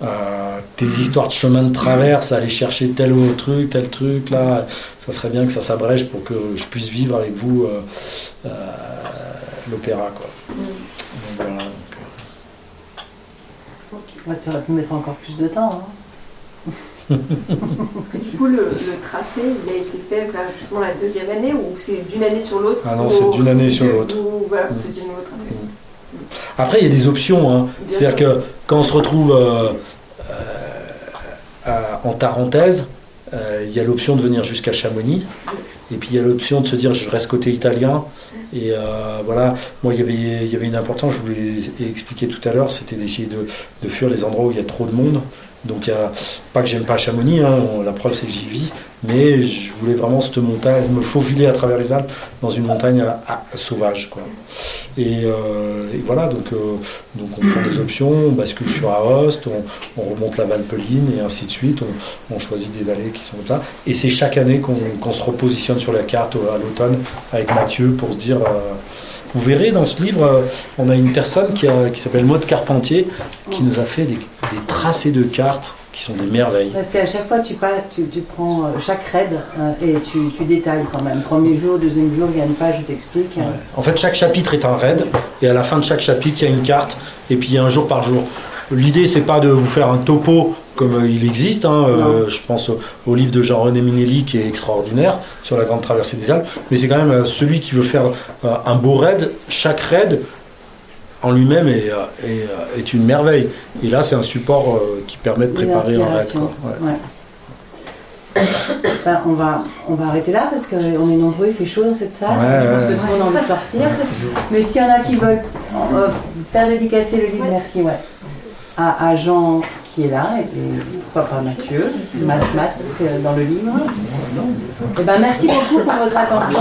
euh, tes histoires de chemin de traverse, aller chercher tel ou autre truc, tel truc, là, ça serait bien que ça s'abrège pour que je puisse vivre avec vous euh, euh, l'opéra. quoi. Donc, voilà, donc, Ouais, tu aurais pu mettre encore plus de temps. hein. Parce que du coup, le, le tracé, il a été fait vers justement la deuxième année ou c'est d'une année sur l'autre Ah non, c'est d'une année sur l'autre. Ou voilà, vous Mm. faisiez le nouveau tracé. Après, il y a des options. hein. C'est-à-dire que quand on se retrouve euh, euh, en Tarentaise, euh, il y a l'option de venir jusqu'à Chamonix. Et puis il y a l'option de se dire je reste côté italien. Et euh, voilà, moi il y, avait, il y avait une importance, je vous l'ai expliqué tout à l'heure, c'était d'essayer de, fuir les endroits où il y a trop de monde. Donc il y a, pas que j'aime pas Chamonix, hein, la preuve c'est que j'y vis, mais je voulais vraiment cette montagne, me faufiler à travers les Alpes dans une montagne sauvage. Quoi. Et, euh, voilà, donc, euh, donc on prend des options, on bascule sur Aoste, on, on remonte la Valpeline et ainsi de suite, on, choisit des vallées qui sont là. Et c'est chaque année qu'on se repositionne sur la carte à l'automne avec Mathieu pour se dire... euh, vous verrez dans ce livre, euh, on a une personne qui, a- qui s'appelle Maud Carpentier qui nous a fait des, des tracés de cartes qui sont des merveilles. Parce qu'à chaque fois, tu, pas, tu, tu prends euh, chaque raid euh, et tu, tu détailles quand même. Premier jour, deuxième jour, il y a une page où tu expliques. En fait, chaque chapitre est un raid, et à la fin de chaque chapitre, il y a une carte, et puis il y a un jour par jour. L'idée, c'est pas de vous faire un topo comme euh, il existe. hein, euh, je pense au, au livre de Jean-René Minelli qui est extraordinaire sur la grande traversée des Alpes, mais c'est quand même euh, celui qui veut faire euh, un beau raid. Chaque raid en lui-même est, euh, est, euh, est une merveille. Et là, c'est un support euh, qui permet de préparer un raid. L'inspiration, quoi. Ouais. ouais. Ben, on, va, on va arrêter là parce qu'on est nombreux, il fait chaud dans cette salle. Ouais, je pense ouais. que tout le monde a envie de sortir. Mais s'il y en a qui veulent euh, faire dédicacer le livre, merci, ouais. À, à Jean est là, et, pourquoi pas Mathieu, Matt, euh, dans le livre. Et ben, merci beaucoup pour votre attention.